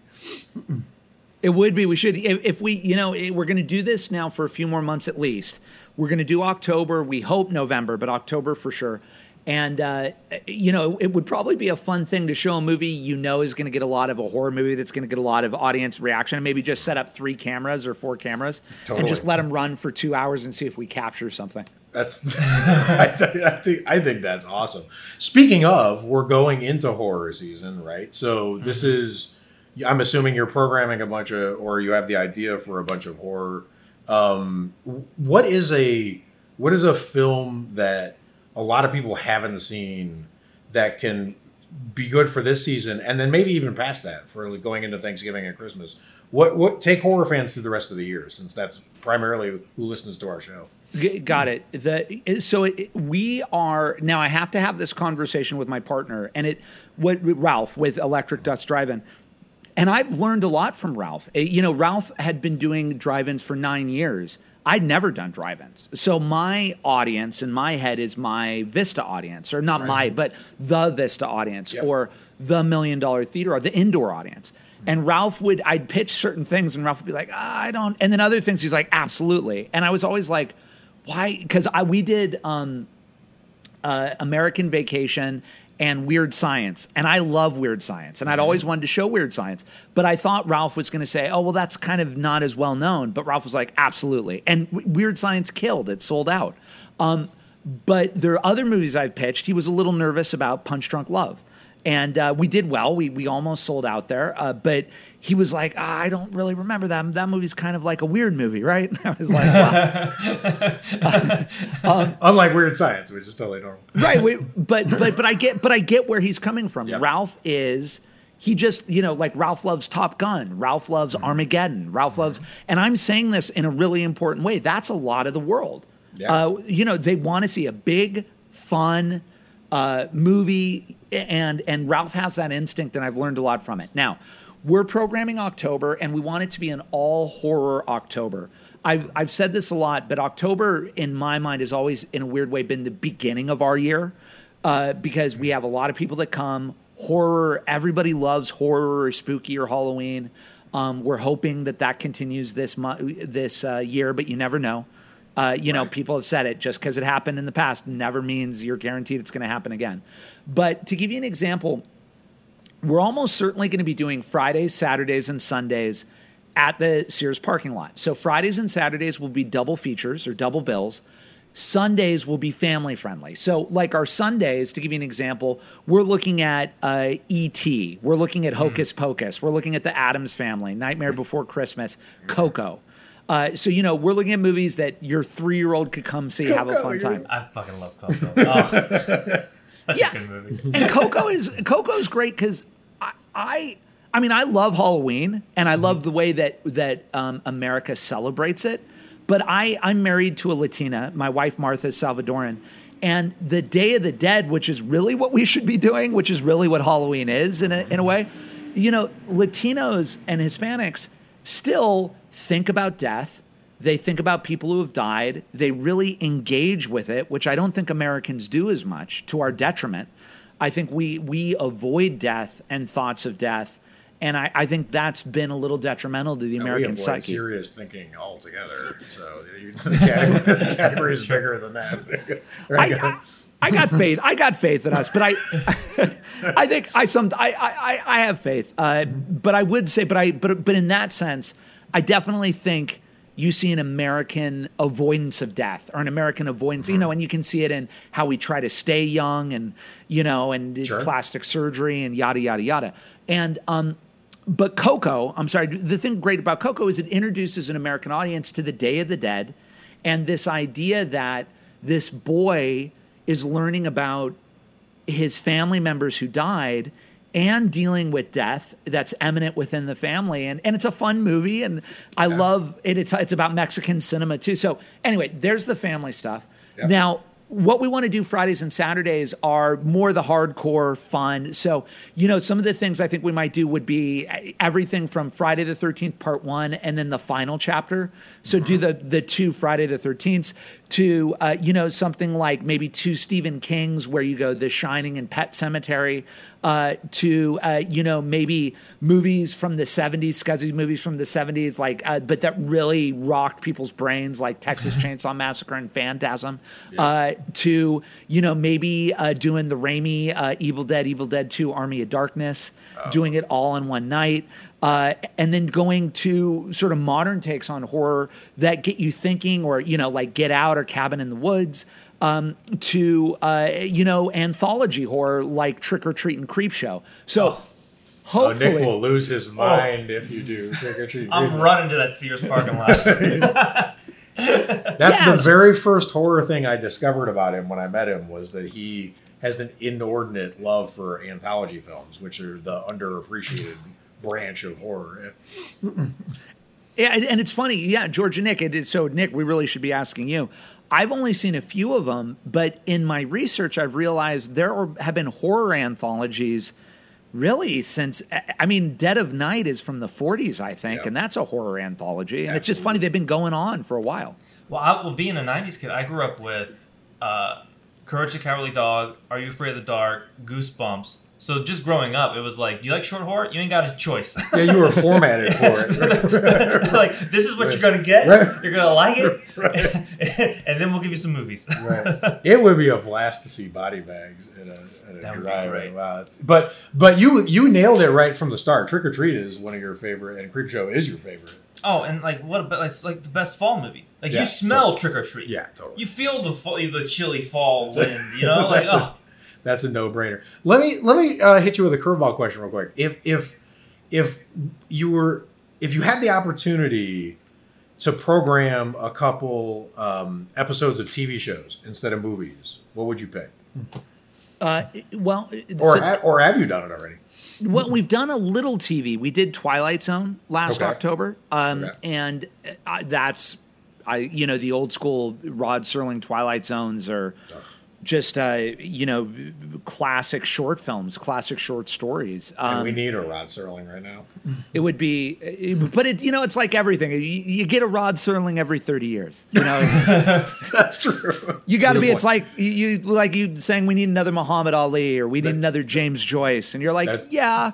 It would be. We should, if, we, you know, eh, we're going to do this now for a few more months at least. We're going to do October. We hope November, but October for sure. And, uh, you know, it would probably be a fun thing to show a movie you know is going to get a lot of a horror movie that's going to get a lot of audience reaction. And maybe just set up three cameras or four cameras and just let them run for two hours and see if we capture something. That's <laughs> I, th- I think I think that's awesome. Speaking of, we're going into horror season, right? So this is I'm assuming you're programming a bunch of or you have the idea for a bunch of horror. Um, what is a what is a film that a lot of people haven't seen that can be good for this season and then maybe even past that for like going into Thanksgiving and Christmas? What what take horror fans through the rest of the year since that's primarily who listens to our show. Got it. The so it, we are now. I have to have this conversation with my partner, and it what Ralph with Electric Dusk Drive-In, and I've learned a lot from Ralph. Eh, You know, Ralph had been doing drive-ins for nine years. I'd never done drive-ins, so my audience in my head is my Vista audience, or not my, but the Vista audience, Yep. or the Million Dollar Theater, or the indoor audience. And Ralph would, I'd pitch certain things, and Ralph would be like, ah, I don't. And then other things, he's like, absolutely. And I was always like, why? Because we did um, uh, American Vacation and Weird Science, and I love Weird Science, and I'd always wanted to show Weird Science, but I thought Ralph was going to say, "Oh, well, that's kind of not as well known," but Ralph was like, "Absolutely," and Weird Science killed; it sold out. Um, but there are other movies I've pitched. He was a little nervous about Punch Drunk Love. And uh, we did well. We we almost sold out there, uh, but he was like, ah, "I don't really remember that. That movie's kind of like a weird movie, right?" <laughs> I was like, wow. <laughs> Unlike Weird Science, which is totally normal. right we, <laughs> but but but i get but i get where he's coming from Yep. ralph is he just you know like ralph loves top gun ralph loves Mm-hmm. armageddon ralph loves and i'm saying this in a really important way that's a lot of the world Yeah. uh, you know they want to see a big fun uh, movie and and ralph has that instinct and i've learned a lot from it now we're programming october and we want it to be an all horror october I've, I've said this a lot, but October, in my mind, has always, in a weird way, been the beginning of our year uh, because we have a lot of people that come. Horror, everybody loves horror or spooky or Halloween. Um, we're hoping that that continues this this uh, year, but you never know. Uh, you know, people have said it just because it happened in the past never means you're guaranteed it's going to happen again. But to give you an example, we're almost certainly going to be doing Fridays, Saturdays, and Sundays at the Sears parking lot. So Fridays and Saturdays will be double features or double bills. Sundays will be family friendly. So, like our Sundays, to give you an example, we're looking at uh, E.T., we're looking at Hocus Pocus, we're looking at The Addams Family, Nightmare Before Christmas, Coco. Uh, so, you know, we're looking at movies that your three year old could come see, have a fun time. I fucking love Coco. Oh, <laughs> such Yeah. a good movie. and Coco is Coco's great because I, I I mean I love Halloween and I love the way that that um, America celebrates it. But I I'm married to a Latina. My wife Martha is Salvadoran, and the Day of the Dead, which is really what we should be doing, which is really what Halloween is in a, in a way. You know, Latinos and Hispanics still think about death. They think about people who have died. They really engage with it, which I don't think Americans do as much to our detriment. I think we we avoid death and thoughts of death, and I, I think that's been a little detrimental to the And American psyche. serious thinking altogether. So you- <laughs> the category, the category is bigger than that. I, <laughs> I, I got faith. I got faith in us, but I, <laughs> I think I some I I, I have faith. Uh, but I would say, but I but but in that sense, I definitely think you see an American avoidance of death or an American avoidance, you know, and you can see it in how we try to stay young and you know and Sure. plastic surgery and yada yada yada. And um, but Coco, I'm sorry, the thing great about Coco is it introduces an American audience to the Day of the Dead and this idea that this boy is learning about his family members who died and dealing with death that's eminent within the family. And, and it's a fun movie and i love it. It's, it's about mexican cinema too. So anyway there's the family stuff. Yep. now what we want to do Fridays and Saturdays are more the hardcore fun. So, you know, some of the things I think we might do would be everything from Friday the 13th part 1 and then the final chapter. So do mm-hmm. the the two Friday the 13th to uh, you know something like maybe two Stephen Kings where you go The Shining and Pet Sematary uh, to uh, you know maybe movies from the 70s, scuzzy movies from the 70s like uh, but that really rocked people's brains like Texas <laughs> Chainsaw Massacre and Phantasm uh, to you know maybe uh, doing the Raimi uh, Evil Dead, Evil Dead 2, Army of Darkness, doing it all in one night. Uh, and then going to sort of modern takes on horror that get you thinking, or you know, like Get Out or Cabin in the Woods, um, to uh, you know, anthology horror like Trick or Treat and Creepshow. So Oh, hopefully, Nick will lose his mind if you do trick or treat. I'm running to that Sears parking lot. <laughs> That's Yes. the very first horror thing I discovered about him when I met him was that he has an inordinate love for anthology films, which are the underappreciated branch of horror. Yeah, and- and it's funny. Yeah, George and Nick. It, it- so, Nick, we really should be asking you. I've only seen a few of them, but in my research, I've realized there are, have been horror anthologies really since. I mean, Dead of Night is from the 40s, I think, Yeah. and that's a horror anthology. And it's just funny, they've been going on for a while. well, I, well, being a '90s kid, I grew up with uh, Courage the Cowardly Dog, Are You Afraid of the Dark, Goosebumps. So just growing up, it was like, you like short horror? You ain't got a choice. <laughs> Yeah, you were formatted for it. <laughs> like this is what you're gonna get. Right. You're gonna like it, Right. <laughs> and then we'll give you some movies. Right. It would be a blast to see body bags at a, at a That drive. great. Wow, but but you you nailed it right from the start. Trick or Treat is one of your favorite, and Creepshow is your favorite. Oh, and like what about it's like the best fall movie? Like Yeah, you smell Trick or Treat. Yeah, totally. You feel the fall, the chilly fall wind. You know, like oh, That's a no brainer. Let me let me uh, hit you with a curveball question real quick. If if if you were if you had the opportunity to program a couple um, episodes of TV shows instead of movies, what would you pick? Uh, well, Or so- ha- or have you done it already? well, we've done a little TV. We did Twilight Zone last Okay. October, um, Okay. and uh, that's I you know the old school Rod Serling Twilight Zones are just uh, you know classic short films, classic short stories. And Um, we need a Rod Serling right now. it would be, it- but it you know it's like everything. You, you get a Rod Serling every thirty years. You know, <laughs> That's true. you got to be. point. It's like you you- like you saying we need another Muhammad Ali or we need That- another James Joyce, and you're like, That- yeah.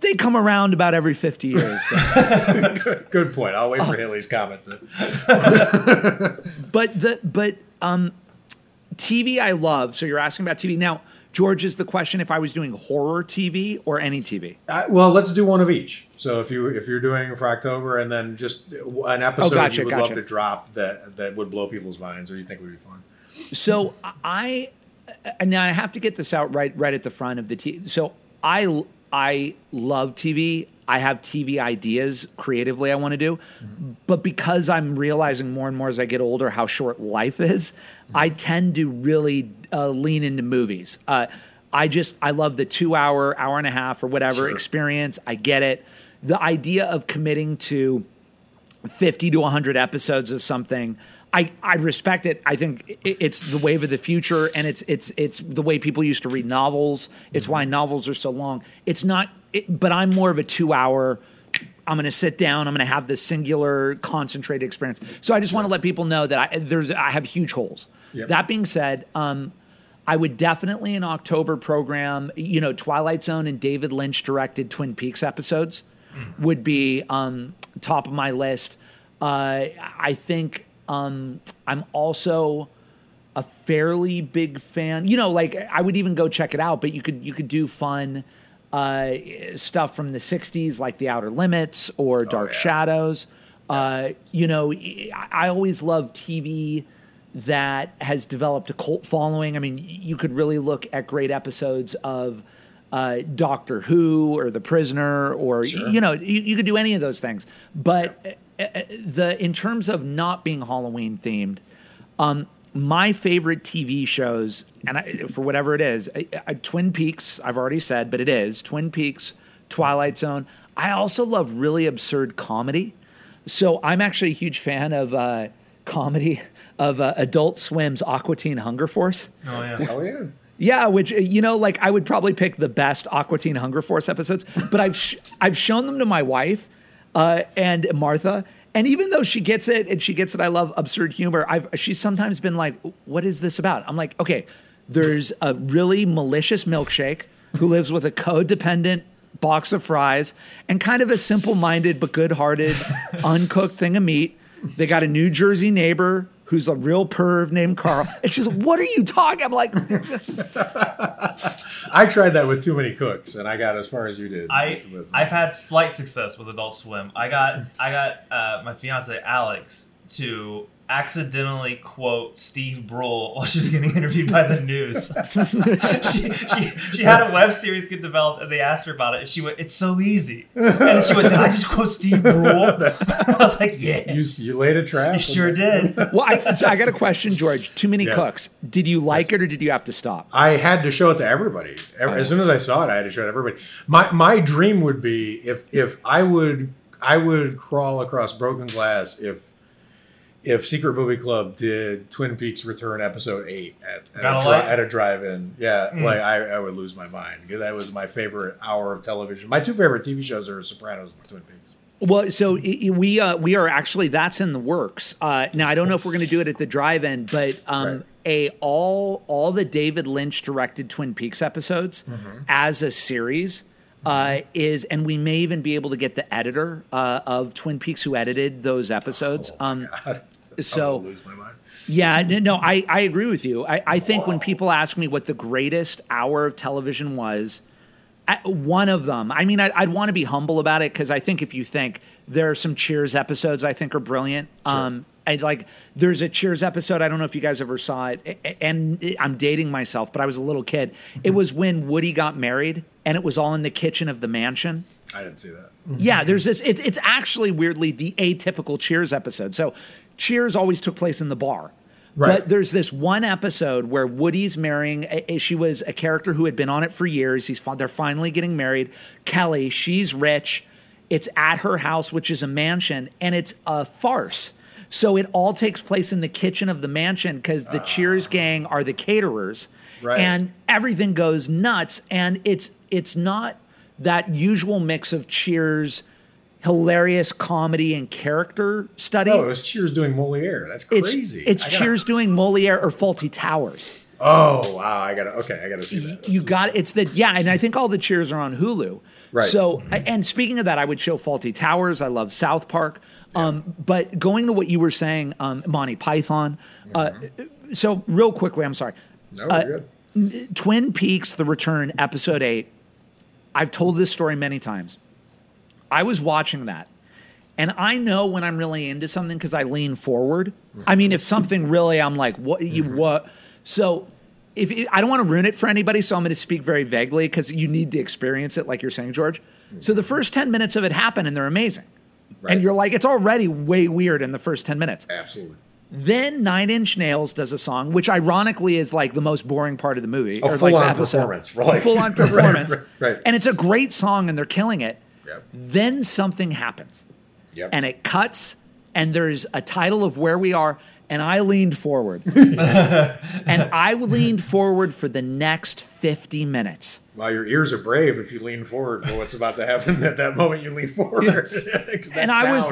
They come around about every 50 years. so. <laughs> good, good point. I'll wait for Halley's comet. To, <laughs> but the but um TV I love. So you're asking about TV. Now, George is the question if I was doing horror TV or any TV. I, uh, well, let's do one of each. So if you if you're doing for October, and then just an oh, episode gotcha, you would gotcha. love to drop that that would blow people's minds, or you think would be fun. So I and now I have to get this out right right at the front of the TV. So I I love TV. I have TV ideas creatively I want to do, but because I'm realizing more and more as I get older how short life is, I tend to really uh, lean into movies. Uh, I just I love the two hour, hour and a half, or whatever Sure. experience. I get it. The idea of committing to 50 to 100 episodes of something I, I respect it. I think it's the wave of the future, and it's it's it's the way people used to read novels. It's why novels are so long. It's not, it, but I'm more of a two hour. I'm going to sit down. I'm going to have this singular, concentrated experience. So I just want to let people know that I, there's I have huge holes. Yep. That being said, um, I would definitely in October program, you know, Twilight Zone and David Lynch directed Twin Peaks episodes would be um, top of my list. Uh, I think um, I'm also a fairly big fan. You know, like I would even go check it out, but you could you could do fun uh, stuff from the '60s, like The Outer Limits or Dark yeah. Shadows. Uh, you know, I always love TV that has developed a cult following. I mean, you could really look at great episodes of uh, Doctor Who or The Prisoner, or Sure. you know, you, you could do any of those things. But the in terms of not being Halloween themed, um, my favorite TV shows, and I, for whatever it is, I, I, Twin Peaks. I've already said, but it is Twin Peaks, Twilight Zone. I also love really absurd comedy. So I'm actually a huge fan of uh, comedy <laughs> of uh, Adult Swim's Aqua Teen Hunger Force. Oh yeah. Hell yeah. Yeah, which uh, you know, like I would probably pick the best Aqua Teen Hunger Force episodes, but I've sh- I've shown them to my wife uh, and Martha, and even though she gets it and she gets it, I love absurd humor. I've she's sometimes been like, "What is this about?" I'm like, "Okay, there's a really malicious milkshake who lives with a codependent box of fries and kind of a simple-minded but good-hearted <laughs> uncooked thing of meat. They got a New Jersey neighbor." Who's a real perv named Carl? And she's like, "What are you talking?" I'm like, <laughs> I tried that with too many cooks, and I got as far as you did. I with- with- I've had slight success with Adult Swim. I got I got uh, my fiance Alex to accidentally quote Steve Brule <laughs> while she was getting interviewed by the news. <laughs> she, she she had a web series get developed and they asked her about it and she went, "It's so easy." And she went, "Did I just quote Steve Brule?" <laughs> I was like, you, "Yes, you laid a trap. you sure did." Well, I, so I got a question, George. Too many Yes. cooks. Did you like it or did you have to stop? I had to show it to everybody. Ev- As soon as I saw it, I had to show it to everybody. My my dream would be if if I would I would crawl across broken glass if if Secret Movie Club did Twin Peaks Return episode eight at, at, a, dri- at a drive-in. Yeah, Mm. like I, I would lose my mind because that was my favorite hour of television. My two favorite TV shows are Sopranos and Twin Peaks. Well, so i- i- we uh, we are actually that's in the works. Uh, now I don't know if we're going to do it at the drive-in, but um, Right. a all all the David Lynch directed Twin Peaks episodes Mm-hmm. as a series. Uh, is and we may even be able to get the editor uh, of Twin Peaks who edited those episodes. um, God, I so lose my mind. Yeah, no, I, I agree with you. I, I think when people ask me what the greatest hour of television was, I, one of them, I mean, I, I'd want to be humble about it because I think if you think there are some Cheers episodes I think are brilliant. Um, and like, there's a Cheers episode. I don't know if you guys ever saw it, and I'm dating myself, but I was a little kid. It was when Woody got married, and it was all in the kitchen of the mansion. I didn't see that. Yeah, there's this. It's it's actually weirdly the atypical Cheers episode. So Cheers always took place in the bar. Right. But there's this one episode where Woody's marrying. a- a- She was a character who had been on it for years. He's they're finally getting married. Kelly, she's rich. It's at her house, which is a mansion, and it's a farce. So it all takes place in the kitchen of the mansion because the ah. Cheers gang are the caterers, Right. and everything goes nuts. And it's it's not that usual mix of Cheers, hilarious comedy and character study. Oh, it was Cheers doing Moliere. That's it's crazy. it's I gotta- Cheers doing Moliere or Fawlty Towers. Oh wow! I gotta okay. I gotta see that. You got it's the yeah, and I think all the cheers are on Hulu. Right. So and speaking of that, I would show Fawlty Towers. I love South Park. Um, but going to what you were saying, um, Monty Python. Uh, so real quickly, I'm sorry. no, uh. Twin Peaks: The Return, Episode Eight. I've told this story many times. I was watching that, and I know when I'm really into something because I lean forward. I mean, if something really, I'm like, what you mm-hmm. what? So, if it, I don't want to ruin it for anybody, so I'm going to speak very vaguely because you need to experience it, like you're saying, George. So the first ten minutes of it happen, and they're amazing, Right. and you're like, it's already way weird in the first ten minutes. Absolutely. Then Nine Inch Nails does a song, which ironically is like the most boring part of the movie. A or like episode. performance for like- full on Right, performance. <laughs> right, right. And it's a great song and they're killing it. Yep. Then something happens Yep. and it cuts and there's a title of where we are and I leaned forward. <laughs> and I leaned forward for the next 50 minutes. Well, your ears are brave if you lean forward for what's about to happen at that moment. You lean forward. <laughs> and I was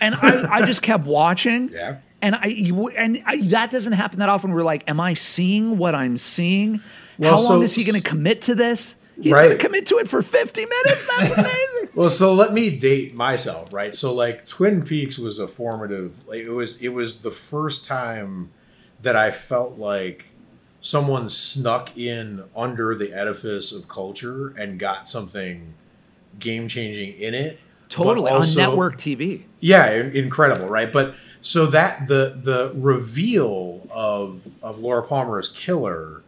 and I, I just kept watching. <laughs> Yeah. And I you, and I, that doesn't happen that often. We're like, am I seeing what I'm seeing? Well, How long so- is he going to commit to this? He's Right. going to commit to it for 50 minutes. That's amazing. Well, so let me date myself, right? So like Twin Peaks was a formative like it was it was the first time that I felt like someone snuck in under the edifice of culture and got something game changing in it. totally also- on network TV. Yeah, incredible, right? But so that the the reveal of of Laura Palmer's killer,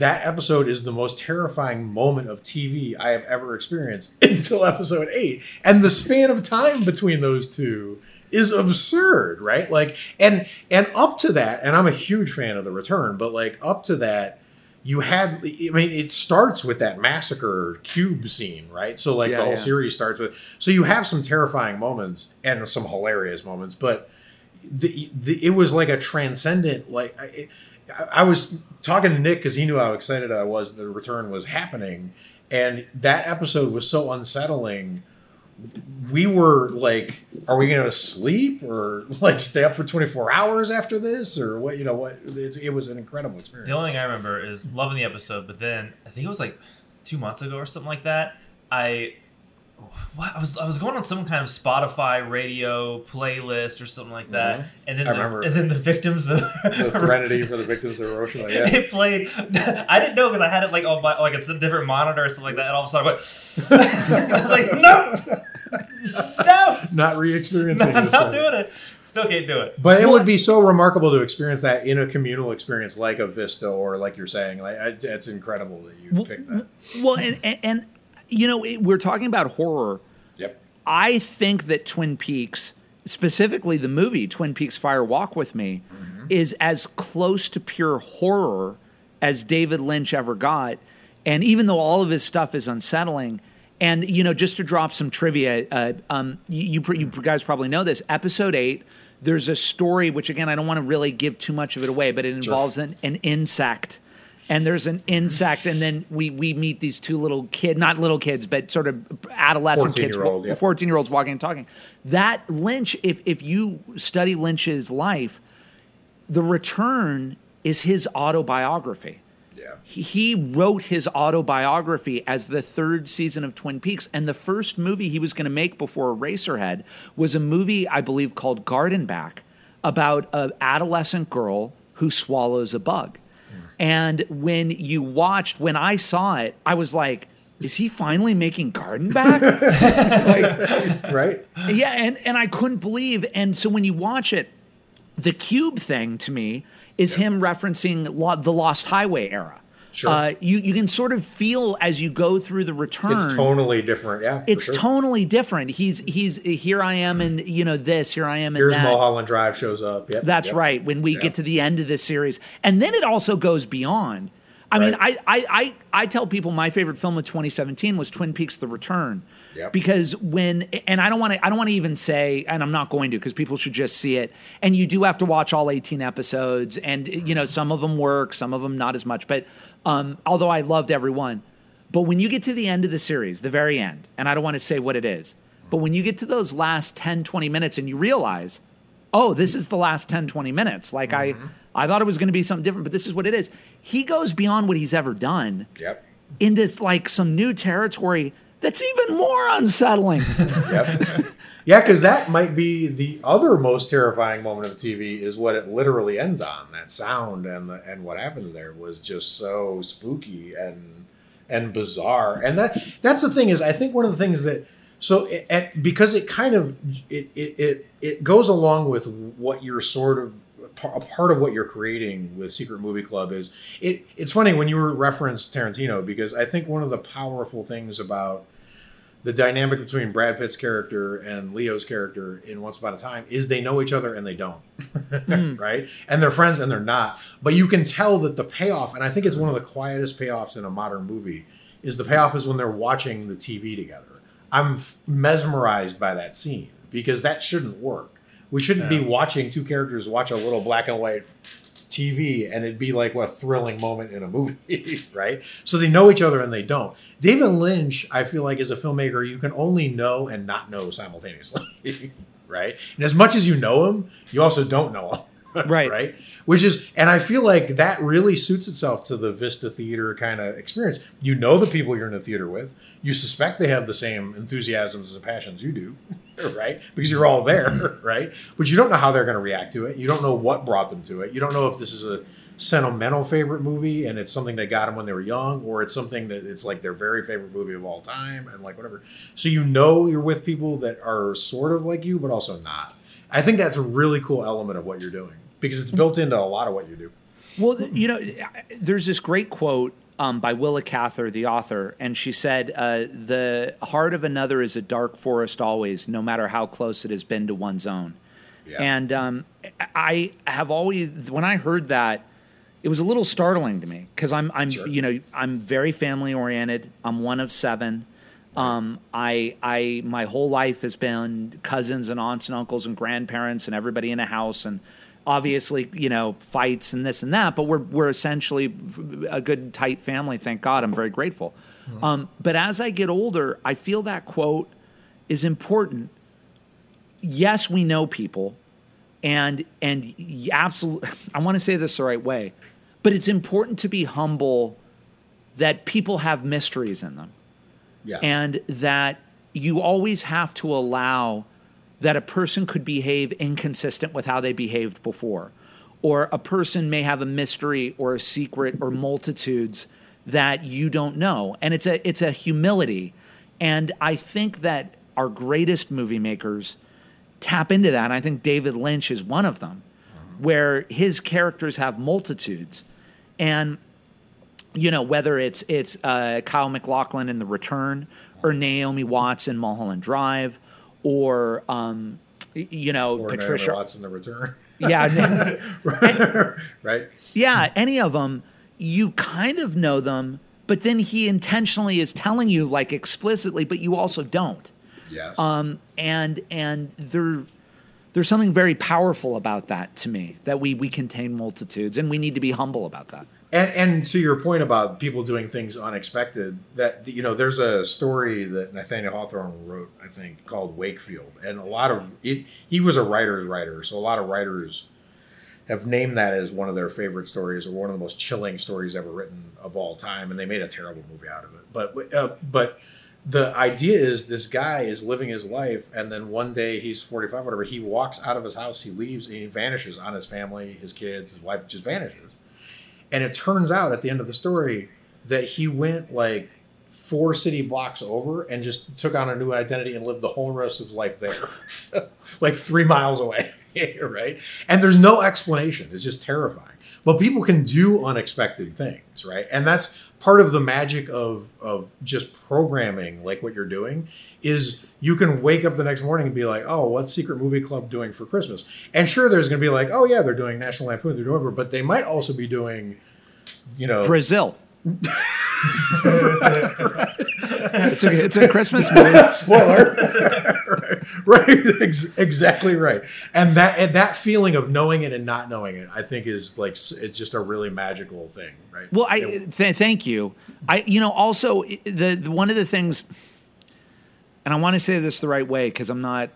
that episode is the most terrifying moment of TV I have ever experienced <laughs> until episode eight, and the span of time between those two is absurd, right? Like, and and up to that, and I'm a huge fan of the Return, but like up to that. You had, I mean, it starts with that massacre cube scene, right? So, like, Yeah, the whole yeah. series starts with. So, you have some terrifying moments and some hilarious moments, but the, the it was like a transcendent like I, I was talking to Nick because he knew how excited I was the return was happening, and that episode was so unsettling. We were like, "Are we going to sleep or like stay up for twenty four hours after this or what?" You know what? It, it was an incredible experience. The only thing I remember is loving the episode, but then I think it was like two months ago or something like that. I what I was I was going on some kind of Spotify radio playlist or something like that, Mhm. and then I the, remember. and then the victims of the <laughs> Threnody for the victims of Hiroshima. <laughs> Yeah. it played. <laughs> I didn't know because I had it like on my like it's a different monitor or something like that, and all of a sudden I went. I was like, no, no, Not re-experiencing not, this. not one. doing it. Still can't do it. But it would be so remarkable to experience that in a communal experience like a Vista or like you're saying. Like it's incredible that you Well, picked that. Well, and, and, and you know, it, we're talking about horror. Yep. I think that Twin Peaks, specifically the movie Twin Peaks Fire Walk with Me, is as close to pure horror as David Lynch ever got. And even though all of his stuff is unsettling, and you know, just to drop some trivia, uh, um, you, you you guys probably know this. Episode eight, there's a story which again I don't want to really give too much of it away, but it involves an, an insect and there's an insect, and then we we meet these two little kid, not little kids, but sort of adolescent kids, 14-year-old, yeah. fourteen year olds walking and talking. That Lynch, if if you study Lynch's life, the return is his autobiography. Yeah. He- He wrote his autobiography as the third season of Twin Peaks, and the first movie he was going to make before Eraserhead was a movie I believe called Gardenback about an adolescent girl who swallows a bug. And when you watched, when I saw it, I was like, "Is he finally making Gardenback?" <laughs> Right. yeah, and and I couldn't believe. And so when you watch it, the cube thing to me is him referencing lo- the Lost Highway era. Sure. Uh, you you can sort of feel as you go through the return. It's totally different. Yeah. It's sure. tonally different. He's he's here. I am, and you know this. Here I am, Here's that. Mulholland Drive shows up. Yep. That's yep. right. When we Yep. get to the end of this series, and then it also goes beyond. I mean, I, I I I tell people my favorite film of 2017 was Twin Peaks: The Return, Yep. because when and I don't want to I don't want to even say, and I'm not going to because people should just see it. And you do have to watch all 18 episodes, and you know some of them work, some of them not as much. But um, although I loved every one, but when you get to the end of the series, the very end, and I don't want to say what it is, but when you get to those last 10, 20 minutes, and you realize oh, this is the last 10, 20 minutes. Like I, I thought it was going to be something different, but this is what it is. He goes beyond what he's ever done Yep. into like some new territory that's even more unsettling. <laughs> Yep. <laughs> yeah, because that might be the other most terrifying moment of TV is what it literally ends on. That sound and the, and what happened there was just so spooky and and bizarre. And that that's the thing is I think one of the things that so it, because it kind of it, it it it goes along with what you're sort of a part of what you're creating with Secret Movie Club is it. It's funny when you were referenced Tarantino because I think one of the powerful things about the dynamic between Brad Pitt's character and Leo's character in Once Upon a Time is they know each other and they don't, <laughs> <laughs> right? And they're friends and they're not. But you can tell that the payoff, and I think it's one of the quietest payoffs in a modern movie, is the payoff is when they're watching the TV together. I'm f- mesmerized by that scene because that shouldn't work. We shouldn't be watching two characters watch a little black and white TV and it'd be like what a thrilling moment in a movie, <laughs> right? So they know each other and they don't. David Lynch, I feel like, is a filmmaker you can only know and not know simultaneously, <laughs> right? And as much as you know him, you also don't know him. <laughs> Right. right. Which is, and I feel like that really suits itself to the Vista Theater kind of experience. You know the people you're in the theater with. You suspect they have the same enthusiasms and passions you do, <laughs> right? Because you're all there, mm-hmm. <laughs> right? But you don't know how they're going to react to it. You don't know what brought them to it. You don't know if this is a sentimental favorite movie and it's something that got them when they were young, or it's something that it's like their very favorite movie of all time, and like whatever. So you know you're with people that are sort of like you, but also not. I think that's a really cool element of what you're doing because it's mm-hmm. built into a lot of what you do. Well, you know, there's this great quote um, by Willa Cather, the author, and she said, uh, "The heart of another is a dark forest always, no matter how close it has been to one's own." Yeah. And um, I have always, when I heard that, it was a little startling to me because I'm, I'm, Sure. you know, I'm very family oriented. I'm one of seven. Um, I, I, my whole life has been cousins and aunts and uncles and grandparents and everybody in a house and obviously, you know, fights and this and that, but we're, we're essentially a good tight family. Thank God. I'm very grateful. Um, but as I get older, I feel that quote is important. Yes, we know people and, and absolutely, <laughs> I want to say this the right way, but it's important to be humble that people have mysteries in them Yeah. and that you always have to allow that a person could behave inconsistent with how they behaved before. Or a person may have a mystery or a secret or multitudes that you don't know. And it's a it's a humility. And i think that our greatest movie makers tap into that. And i think david lynch is one of them where his characters have multitudes. And you know whether it's it's uh, Kyle MacLachlan in The Return or Naomi Watts in Mulholland Drive or um, you know or Patricia Watts the return. yeah <laughs> right. yeah any of them you kind of know them but then he intentionally is telling you like explicitly but you also don't Yes. um, and and there there's something very powerful about that to me that we we contain multitudes and we need to be humble about that And and to your point about people doing things unexpected, that you know, there's a story that Nathaniel Hawthorne wrote, I think, called Wakefield, and a lot of it. He was a writer's writer, so a lot of writers have named that as one of their favorite stories or one of the most chilling stories ever written of all time, and they made a terrible movie out of it. But uh, but the idea is this guy is living his life, and then one day he's 45, whatever. He walks out of his house, he leaves, and he vanishes on his family, his kids, his wife, just vanishes. And it turns out at the end of the story that he went like four city blocks over and just took on a new identity and lived the whole rest of his life there, <laughs> like three miles away. <laughs> right? And there's no explanation. It's just terrifying. But people can do unexpected things, right? And that's part of the magic of of just programming, like what you're doing, is you can wake up the next morning and be like, oh, what's Secret Movie Club doing for Christmas? And sure, there's going to be like, oh yeah, they're doing National Lampoon, they're doing whatever, but they might also be doing, you know, Brazil. <laughs> <laughs> it's, a, it's a Christmas movie. <laughs> spoiler right, <laughs> right exactly right and that and that feeling of knowing it and not knowing it i think is like it's just a really magical thing right Well, I th- thank you. I you know also the, the one of the things, and I want to say this the right way because I'm not.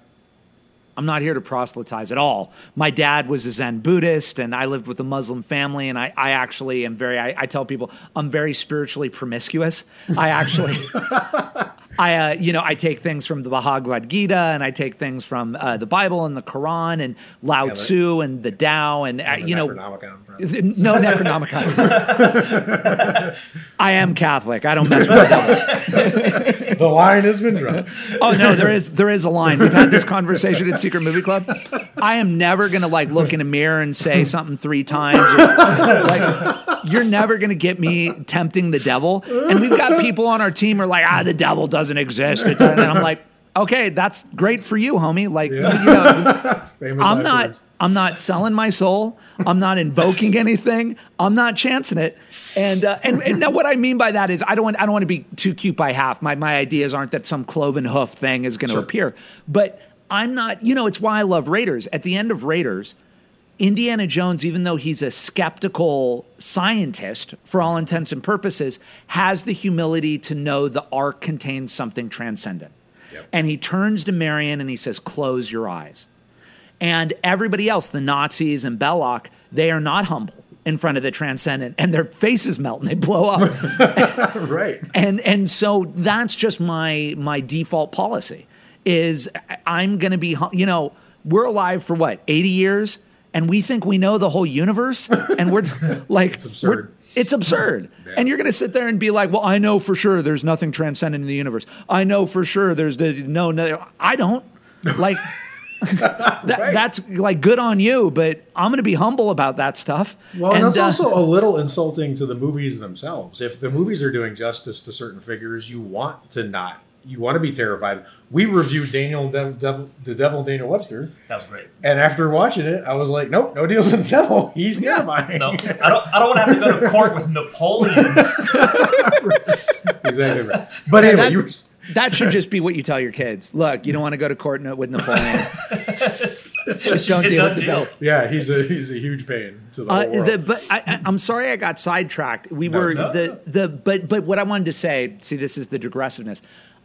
I'm not here to proselytize at all. My dad was a Zen Buddhist, and I lived with a Muslim family. And I, I actually am very. I, I tell people I'm very spiritually promiscuous. I actually, <laughs> I, uh, you know, I take things from the Bhagavad Gita, and I take things from uh, the Bible and the Quran, and Lao that- Tzu and the Tao, and, uh, the you know, Necronomicon, no Necronomicon. <laughs> I am Catholic. I don't mess with the devil. <laughs> the line has been drawn Oh no, there is there is a line. We've had this conversation at Secret Movie Club. I am never gonna like look in a mirror and say something three times. or, like, you're never gonna get me tempting the devil. And we've got people on our team who are like, ah, the devil doesn't exist. It doesn't. And I'm like, okay, that's great for you, homie. Like, you know, <laughs> famous I'm not words. I'm not selling my soul. I'm not invoking <laughs> anything. I'm not chancing it. And uh, and, and now what I mean by that is I don't want I don't want to be too cute by half. My my ideas aren't that some cloven hoof thing is going to Sure. appear. But I'm not, you know, it's why I love Raiders. At the end of Raiders, Indiana Jones, even though he's a skeptical scientist for all intents and purposes, has the humility to know the ark contains something transcendent. Yep. And he turns to Marion and he says, Close your eyes. And everybody else, the Nazis and Belloq, they are not humble in front of the transcendent and their faces melt and they blow up. <laughs> right and and so that's just my my default policy is I'm going to be you know, we're alive for what? 80 years and we think we know the whole universe and we're <laughs> like it's absurd. it's absurd. Yeah. And you're going to sit there and be like, "Well, I know for sure there's nothing transcendent in the universe. I know for sure there's the no no I don't." Like <laughs> that, Right. that's like good on you, but I'm going to be humble about that stuff. well and, that's uh, also a little insulting to the movies themselves if the movies are doing justice to certain figures you want to not you want to be terrified we reviewed daniel Dev, Dev, the devil daniel webster That was great. and after watching it i was like nope no deals with the devil <laughs> he's terrifying No, <laughs> I don't. I don't want to have to go to court with Napoleon. exactly right. <laughs> But anyway, that- you were That should just be what you tell your kids. Look, you don't want to go to court with Napoleon. just don't deal with the deal. bill. Yeah, he's a he's a huge pain to the Uh, whole world. the, but I, I, I'm sorry I got sidetracked. We No, were no. the the but but what I wanted to say. See, this is the digressiveness.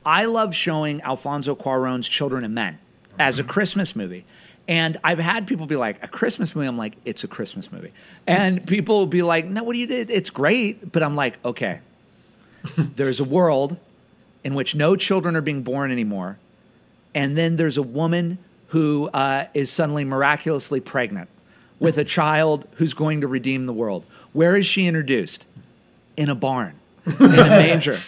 I love showing Alfonso Cuarón's Children of Men as a Christmas movie. And I've had people be like, a Christmas movie? I'm like, it's a Christmas movie. And people will be like, no, what do you did? It's great. But I'm like, okay, <laughs> there's a world in which no children are being born anymore. And then there's a woman who uh, is suddenly miraculously pregnant with a <laughs> child who's going to redeem the world. Where is she introduced? In a barn, in a manger.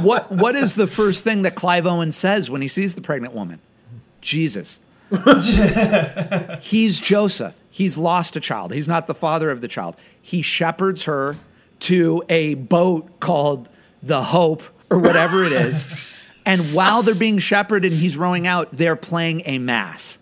what What is the first thing that Clive Owen says when he sees the pregnant woman? Jesus. <laughs> He's Joseph. He's lost a child. He's not the father of the child. He shepherds her to a boat called the Hope or whatever it is. <laughs> and while they're being shepherded and he's rowing out, they're playing a mass.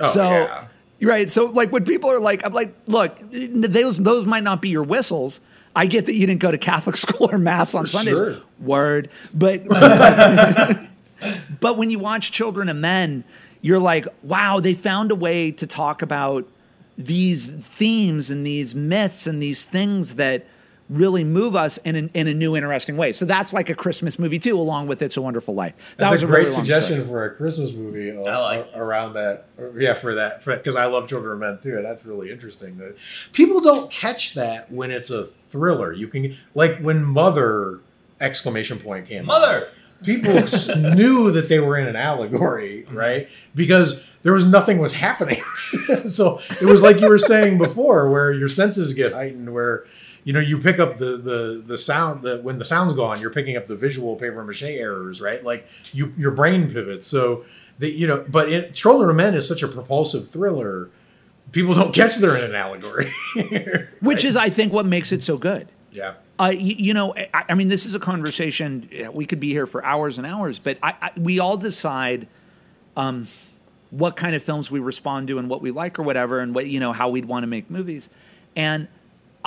Oh, so, yeah. right. So, like, when people are like, I'm like, look, those, those might not be your whistles. I get that you didn't go to Catholic <laughs> school or mass on Sundays. Sure. Word. But <laughs> but when you watch Children of Men, you're like, wow, they found a way to talk about these themes and these myths and these things that really move us in, an, in a new, interesting way. So that's like a Christmas movie too, along with It's a Wonderful Life. That That's was a great really suggestion story. for a Christmas movie a- I like a- around that. Yeah, for that, because I love Children of Men too, and that's really interesting. That people don't catch that when it's a thriller. You can like when Mother exclamation point came. out, Mother. people <laughs> knew that they were in an allegory, mm-hmm. right? Because there was nothing was happening. <laughs> so it was like you were saying before, where your senses get heightened, where you know you pick up the the the sound that when the sound's gone, you're picking up the visual paper mache errors, right? Like you your brain pivots. So that you know, but it, Children of Men is such a propulsive thriller. People don't catch they're in an allegory, <laughs> Which is, I think, what makes it so good. yeah. Uh, you, you know, I, I mean, this is a conversation we could be here for hours and hours, but I, I, we all decide um, what kind of films we respond to and what we like or whatever, and what you know how we'd want to make movies. And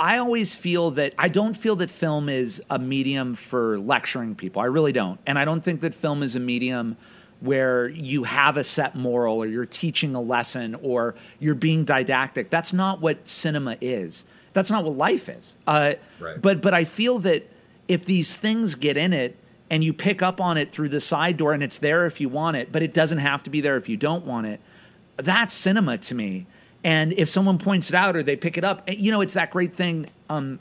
I always feel that I don't feel that film is a medium for lecturing people. I really don't, and I don't think that film is a medium where you have a set moral or you're teaching a lesson or you're being didactic. That's not what cinema is. That's not what life is. Uh, Right. But but I feel that if these things get in it and you pick up on it through the side door and it's there if you want it, but it doesn't have to be there if you don't want it. That's cinema to me. And if someone points it out or they pick it up, eh, you know, it's that great thing. Um,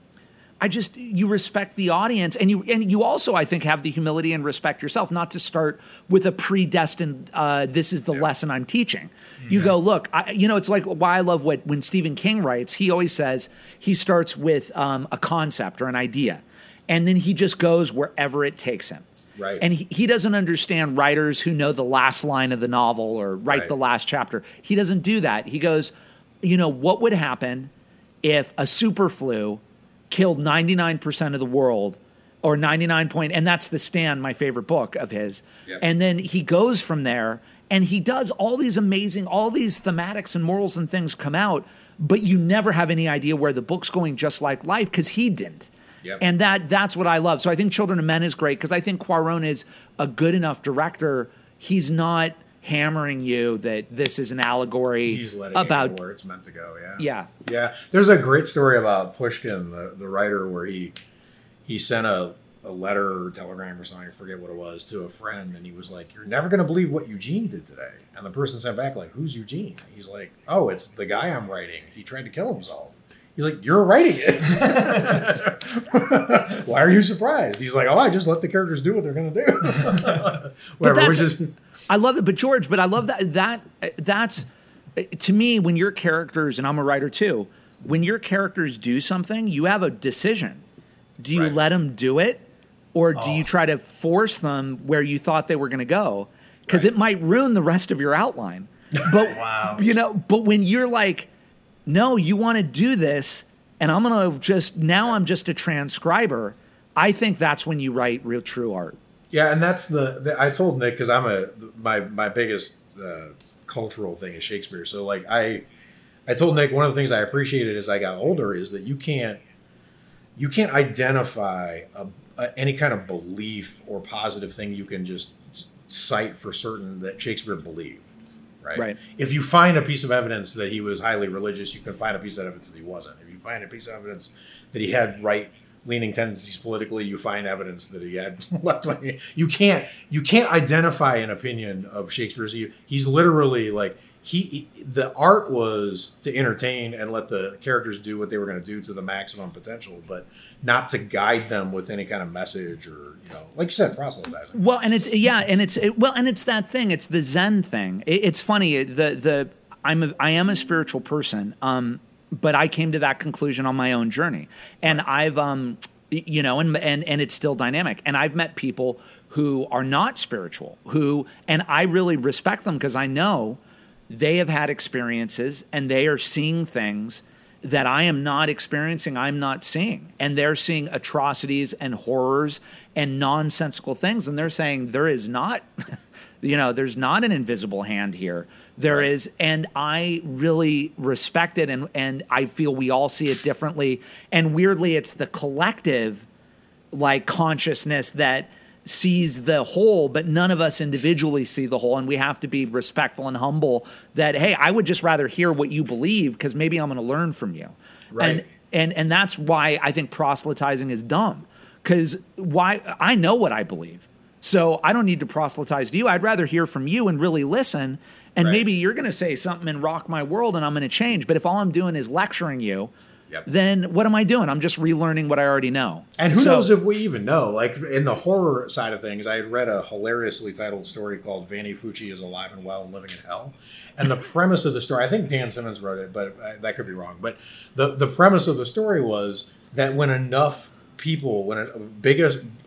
I just you respect the audience, and you and you also I think have the humility and respect yourself, not to start with a predestined. Uh, this is the lesson I'm teaching. You go look, I, you know, it's like why I love what when Stephen King writes. He always says he starts with um, a concept or an idea, and then he just goes wherever it takes him. Right. And he, he doesn't understand writers who know the last line of the novel or write Right. the last chapter. He doesn't do that. He goes, you know, what would happen if a super flu killed 99% of the world or 99 point and that's the stand my favorite book of his Yep. and then he goes from there and he does all these amazing all these thematics and morals and things come out but you never have any idea where the book's going just like life because he didn't Yep. and that that's what i love so i think children of men is great because i think Cuarón is a good enough director he's not hammering you that this is an allegory He's letting about it go where it's meant to go. Yeah. yeah Yeah, there's a great story about Pushkin, the, the writer, where he he sent a, a letter or telegram or something, I forget what it was, to a friend, and he was like, "You're never gonna believe what Eugene did today." And the person sent back like, "Who's Eugene?" He's like, "Oh, it's the guy I'm writing. He tried to kill himself." He's like, "You're writing it. <laughs> <laughs> Why are you surprised?" He's like, "Oh, I just let the characters do what they're gonna do." <laughs> Whatever. Which that's- is I love that, but George, but I love that that that's to me when your characters and I'm a writer too. When your characters do something, you have a decision. Do you Right. let them do it, or do Oh. you try to force them where you thought they were going to go? Because Right. it might ruin the rest of your outline. But <laughs> Wow. you know, but when you're like, no, you want to do this, and I'm going to just now I'm just a transcriber. I think that's when you write real true art. Yeah, and that's the, the I told Nick because I'm a my my biggest uh, cultural thing is Shakespeare. So like I I told Nick one of the things I appreciated as I got older is that you can't you can't identify a, uh, any kind of belief or positive thing you can just cite for certain that Shakespeare believed. Right? Right. If you find a piece of evidence that he was highly religious, you can find a piece of evidence that he wasn't. If you find a piece of evidence that he had right leaning tendencies politically, you find evidence that he had <laughs> left wing. You can't you can't identify an opinion of Shakespeare's. He, he's literally like he, he the art was to entertain and let the characters do what they were going to do to the maximum potential, but not to guide them with any kind of message or you know, like you said, proselytizing. Well, and it's yeah, and it's it, well, and it's that thing. It's the Zen thing. It, it's funny. The the I'm a, I am a spiritual person. Um, but I came to that conclusion on my own journey, and I've um, you know, and and and it's still dynamic. And I've met people who are not spiritual, who, and I really respect them because I know they have had experiences and they are seeing things that I am not experiencing, I'm not seeing. And they're seeing atrocities and horrors and nonsensical things. And they're saying there is not, you know, there's not an invisible hand here. There Right. is, and I really respect it. And, and I feel we all see it differently. And weirdly, it's the collective like consciousness that sees the whole but none of us individually see the whole and we have to be respectful and humble that hey i would just rather hear what you believe because maybe i'm going to learn from you Right. and and and that's why i think proselytizing is dumb because why i know what i believe so i don't need to proselytize to you i'd rather hear from you and really listen and Right. maybe you're going to say something and rock my world and i'm going to change but if all i'm doing is lecturing you Yep. then what am i doing i'm just relearning what i already know And who So- knows if we even know? Like in the horror side of things, I had read a hilariously titled story called Vanni Fucci is alive and well and living in hell. And the premise of the story, I think Dan Simmons wrote it, but that could be wrong. But the the premise of the story was that when enough people, when a, a big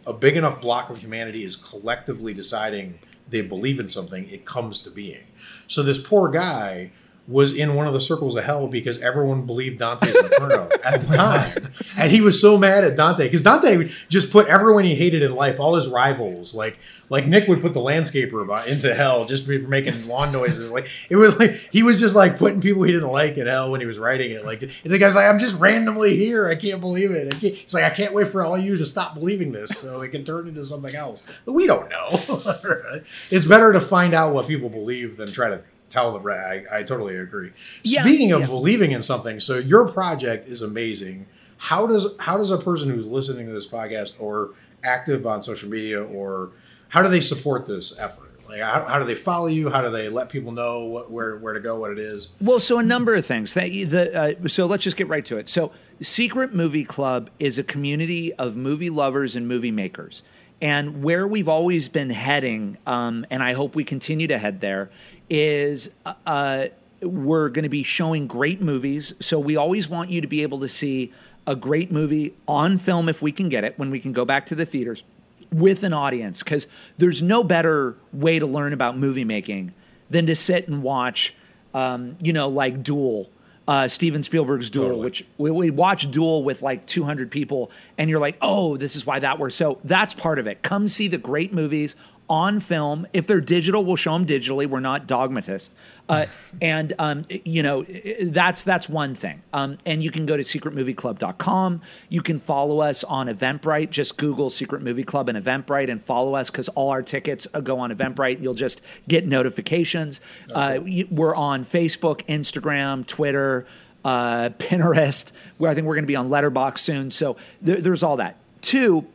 a big enough block of humanity is collectively deciding they believe in something, it comes to being. So this poor guy was in one of the circles of hell because everyone believed Dante's Inferno at the <laughs> oh time. And he was so mad at Dante because Dante just put everyone he hated in life, all his rivals, like like Nick would put the landscaper into hell just for making lawn noises. Like it was like he was just like putting people he didn't like in hell when he was writing it. Like and the guy's like, I'm just randomly here. I can't believe it. I can't. He's like, I can't wait for all you to stop believing this so it can turn into something else. But we don't know. <laughs> it's better to find out what people believe than try to tell the rag. I totally agree. Yeah, Speaking of yeah. believing in something, so your project is amazing. How does how does a person who's listening to this podcast or active on social media or how do they support this effort? Like how, how do they follow you? How do they let people know what, where where to go, what it is? Well, so a number of things. That the uh, so let's just get right to it. So, Secret Movie Club is a community of movie lovers and movie makers, and where we've always been heading, um, and I hope we continue to head there, is uh, we're going to be showing great movies. So we always want you to be able to see a great movie on film if we can get it when we can go back to the theaters with an audience because there's no better way to learn about movie making than to sit and watch um, you know like duel uh, steven spielberg's duel Totally. which we, we watch duel with like 200 people and you're like oh this is why that works so that's part of it come see the great movies on film if they're digital we'll show them digitally. We're not dogmatists. Uh, <laughs> and um, you know that's that's one thing. Um, and you can go to secretmovieclub.com you can follow us on eventbrite. Just google secret movie club and eventbrite and follow us because all our tickets uh, go on eventbrite. You'll just get notifications. Uh, we're on facebook instagram twitter uh, pinterest. Where i think we're going to be on Letterboxd soon. So there, there's all that. Two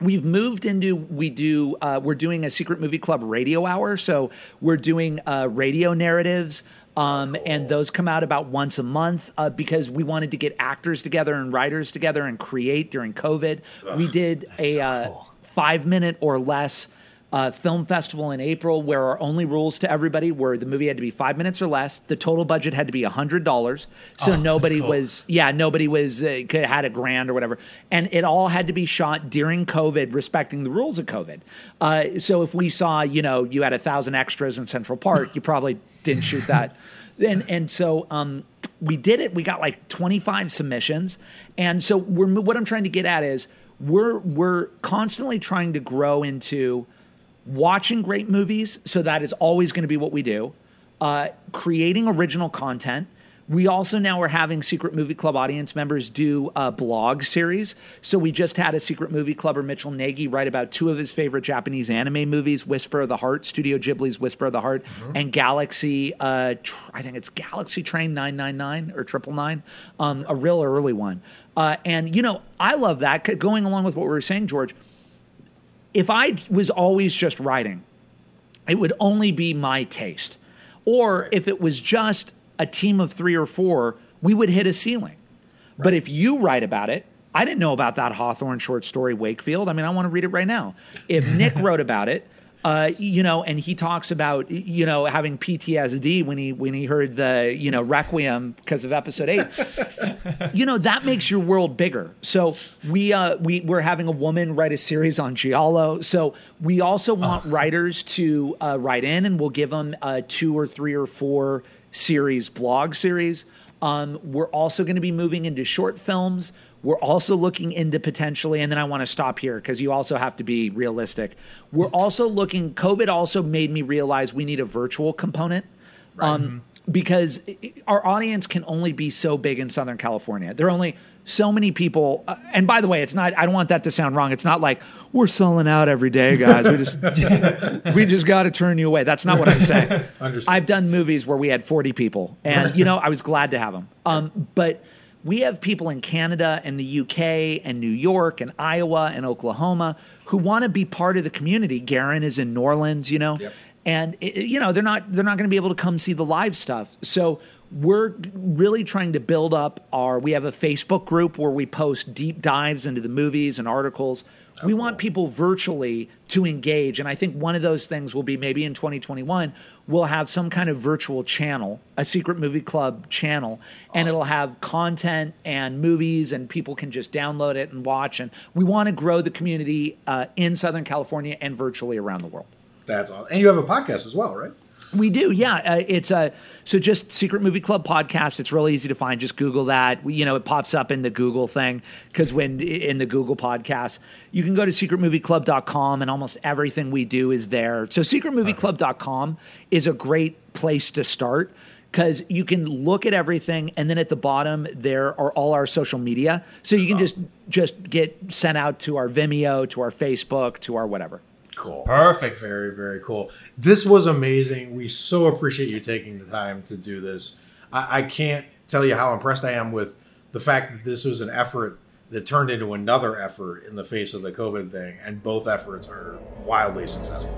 we've moved into we do uh, we're doing a secret movie club radio hour. So we're doing uh, radio narratives um, and those come out about once a month uh, because we wanted to get actors together and writers together and create during covid. We did a uh, five minute or less uh, film festival in April where our only rules to everybody were the movie had to be five minutes or less. The total budget had to be hundred dollars, so nobody cool. was yeah nobody was uh, had a grand or whatever, and it all had to be shot during COVID, respecting the rules of COVID. Uh, so if we saw you know you had a thousand extras in Central Park, you probably <laughs> didn't shoot that. And and so um, we did it. We got like twenty five submissions, and so we're what I'm trying to get at is we're we're constantly trying to grow into watching great movies. So that is always going to be what we do. Uh, creating original content. We also now are having Secret Movie Club audience members do a blog series. So we just had a Secret Movie Clubber, Mitchell Nagy, write about two of his favorite Japanese anime movies Whisper of the Heart, Studio Ghibli's Whisper of the Heart, and Galaxy, uh, tr- I think it's Galaxy Train 999 or Triple Nine, um, a real early one. Uh, and, you know, I love that. Going along with what we were saying, George, if I was always just writing, it would only be my taste. Or if it was just a team of three or four, we would hit a ceiling. But if you write about it, I didn't know about that Hawthorne short story, Wakefield. I mean, I want to read it right now. If Nick <laughs> wrote about it, uh, you know, and he talks about you know having PTSD when he when he heard the you know Requiem because of episode eight. <laughs> you know that makes your world bigger. So we uh, we we're having a woman write a series on Giallo. So we also want writers to uh, write in, and we'll give them uh, two or three or four series blog series. Um, we're also going to be moving into short films. We're also looking into potentially, and then I want to stop here because you also have to be realistic. We're also looking. COVID also made me realize we need a virtual component. Um, because i- i- our audience can only be so big in Southern California. There are only so many people. Uh, and by the way, it's not. I don't want that to sound wrong. It's not like we're selling out every day, guys. We just <laughs> we just got to turn you away. That's not what I'm saying. <laughs> I've done movies where we had 40 people, and you know I was glad to have them. Um, but we have people in Canada and the UK and New York and Iowa and Oklahoma who want to be part of the community. Garen is in New Orleans, you know, Yep. and it, you know they're not they're not going to be able to come see the live stuff. So we're really trying to build up our. We have a Facebook group where we post deep dives into the movies and articles. We want people virtually to engage, and I think one of those things will be maybe in 2021 we'll have some kind of virtual channel, a secret movie club channel, and it'll have content and movies, and people can just download it and watch. And we want to grow the community uh, in Southern California and virtually around the world. That's all. And you have a podcast as well, right? We do, yeah. Uh, it's a so just Secret Movie Club podcast. It's really easy to find. Just Google that. We, you know, it pops up in the Google thing because when in the Google podcast, you can go to secretmovieclub.com and almost everything we do is there. So secretmovieclub.com is a great place to start because you can look at everything and then at the bottom there are all our social media. So you can just just get sent out to our Vimeo, to our Facebook, to our whatever. Cool. Perfect. Very, very cool. This was amazing. We so appreciate you taking the time to do this. I, I can't tell you how impressed I am with the fact that this was an effort that turned into another effort in the face of the COVID thing, and both efforts are wildly successful.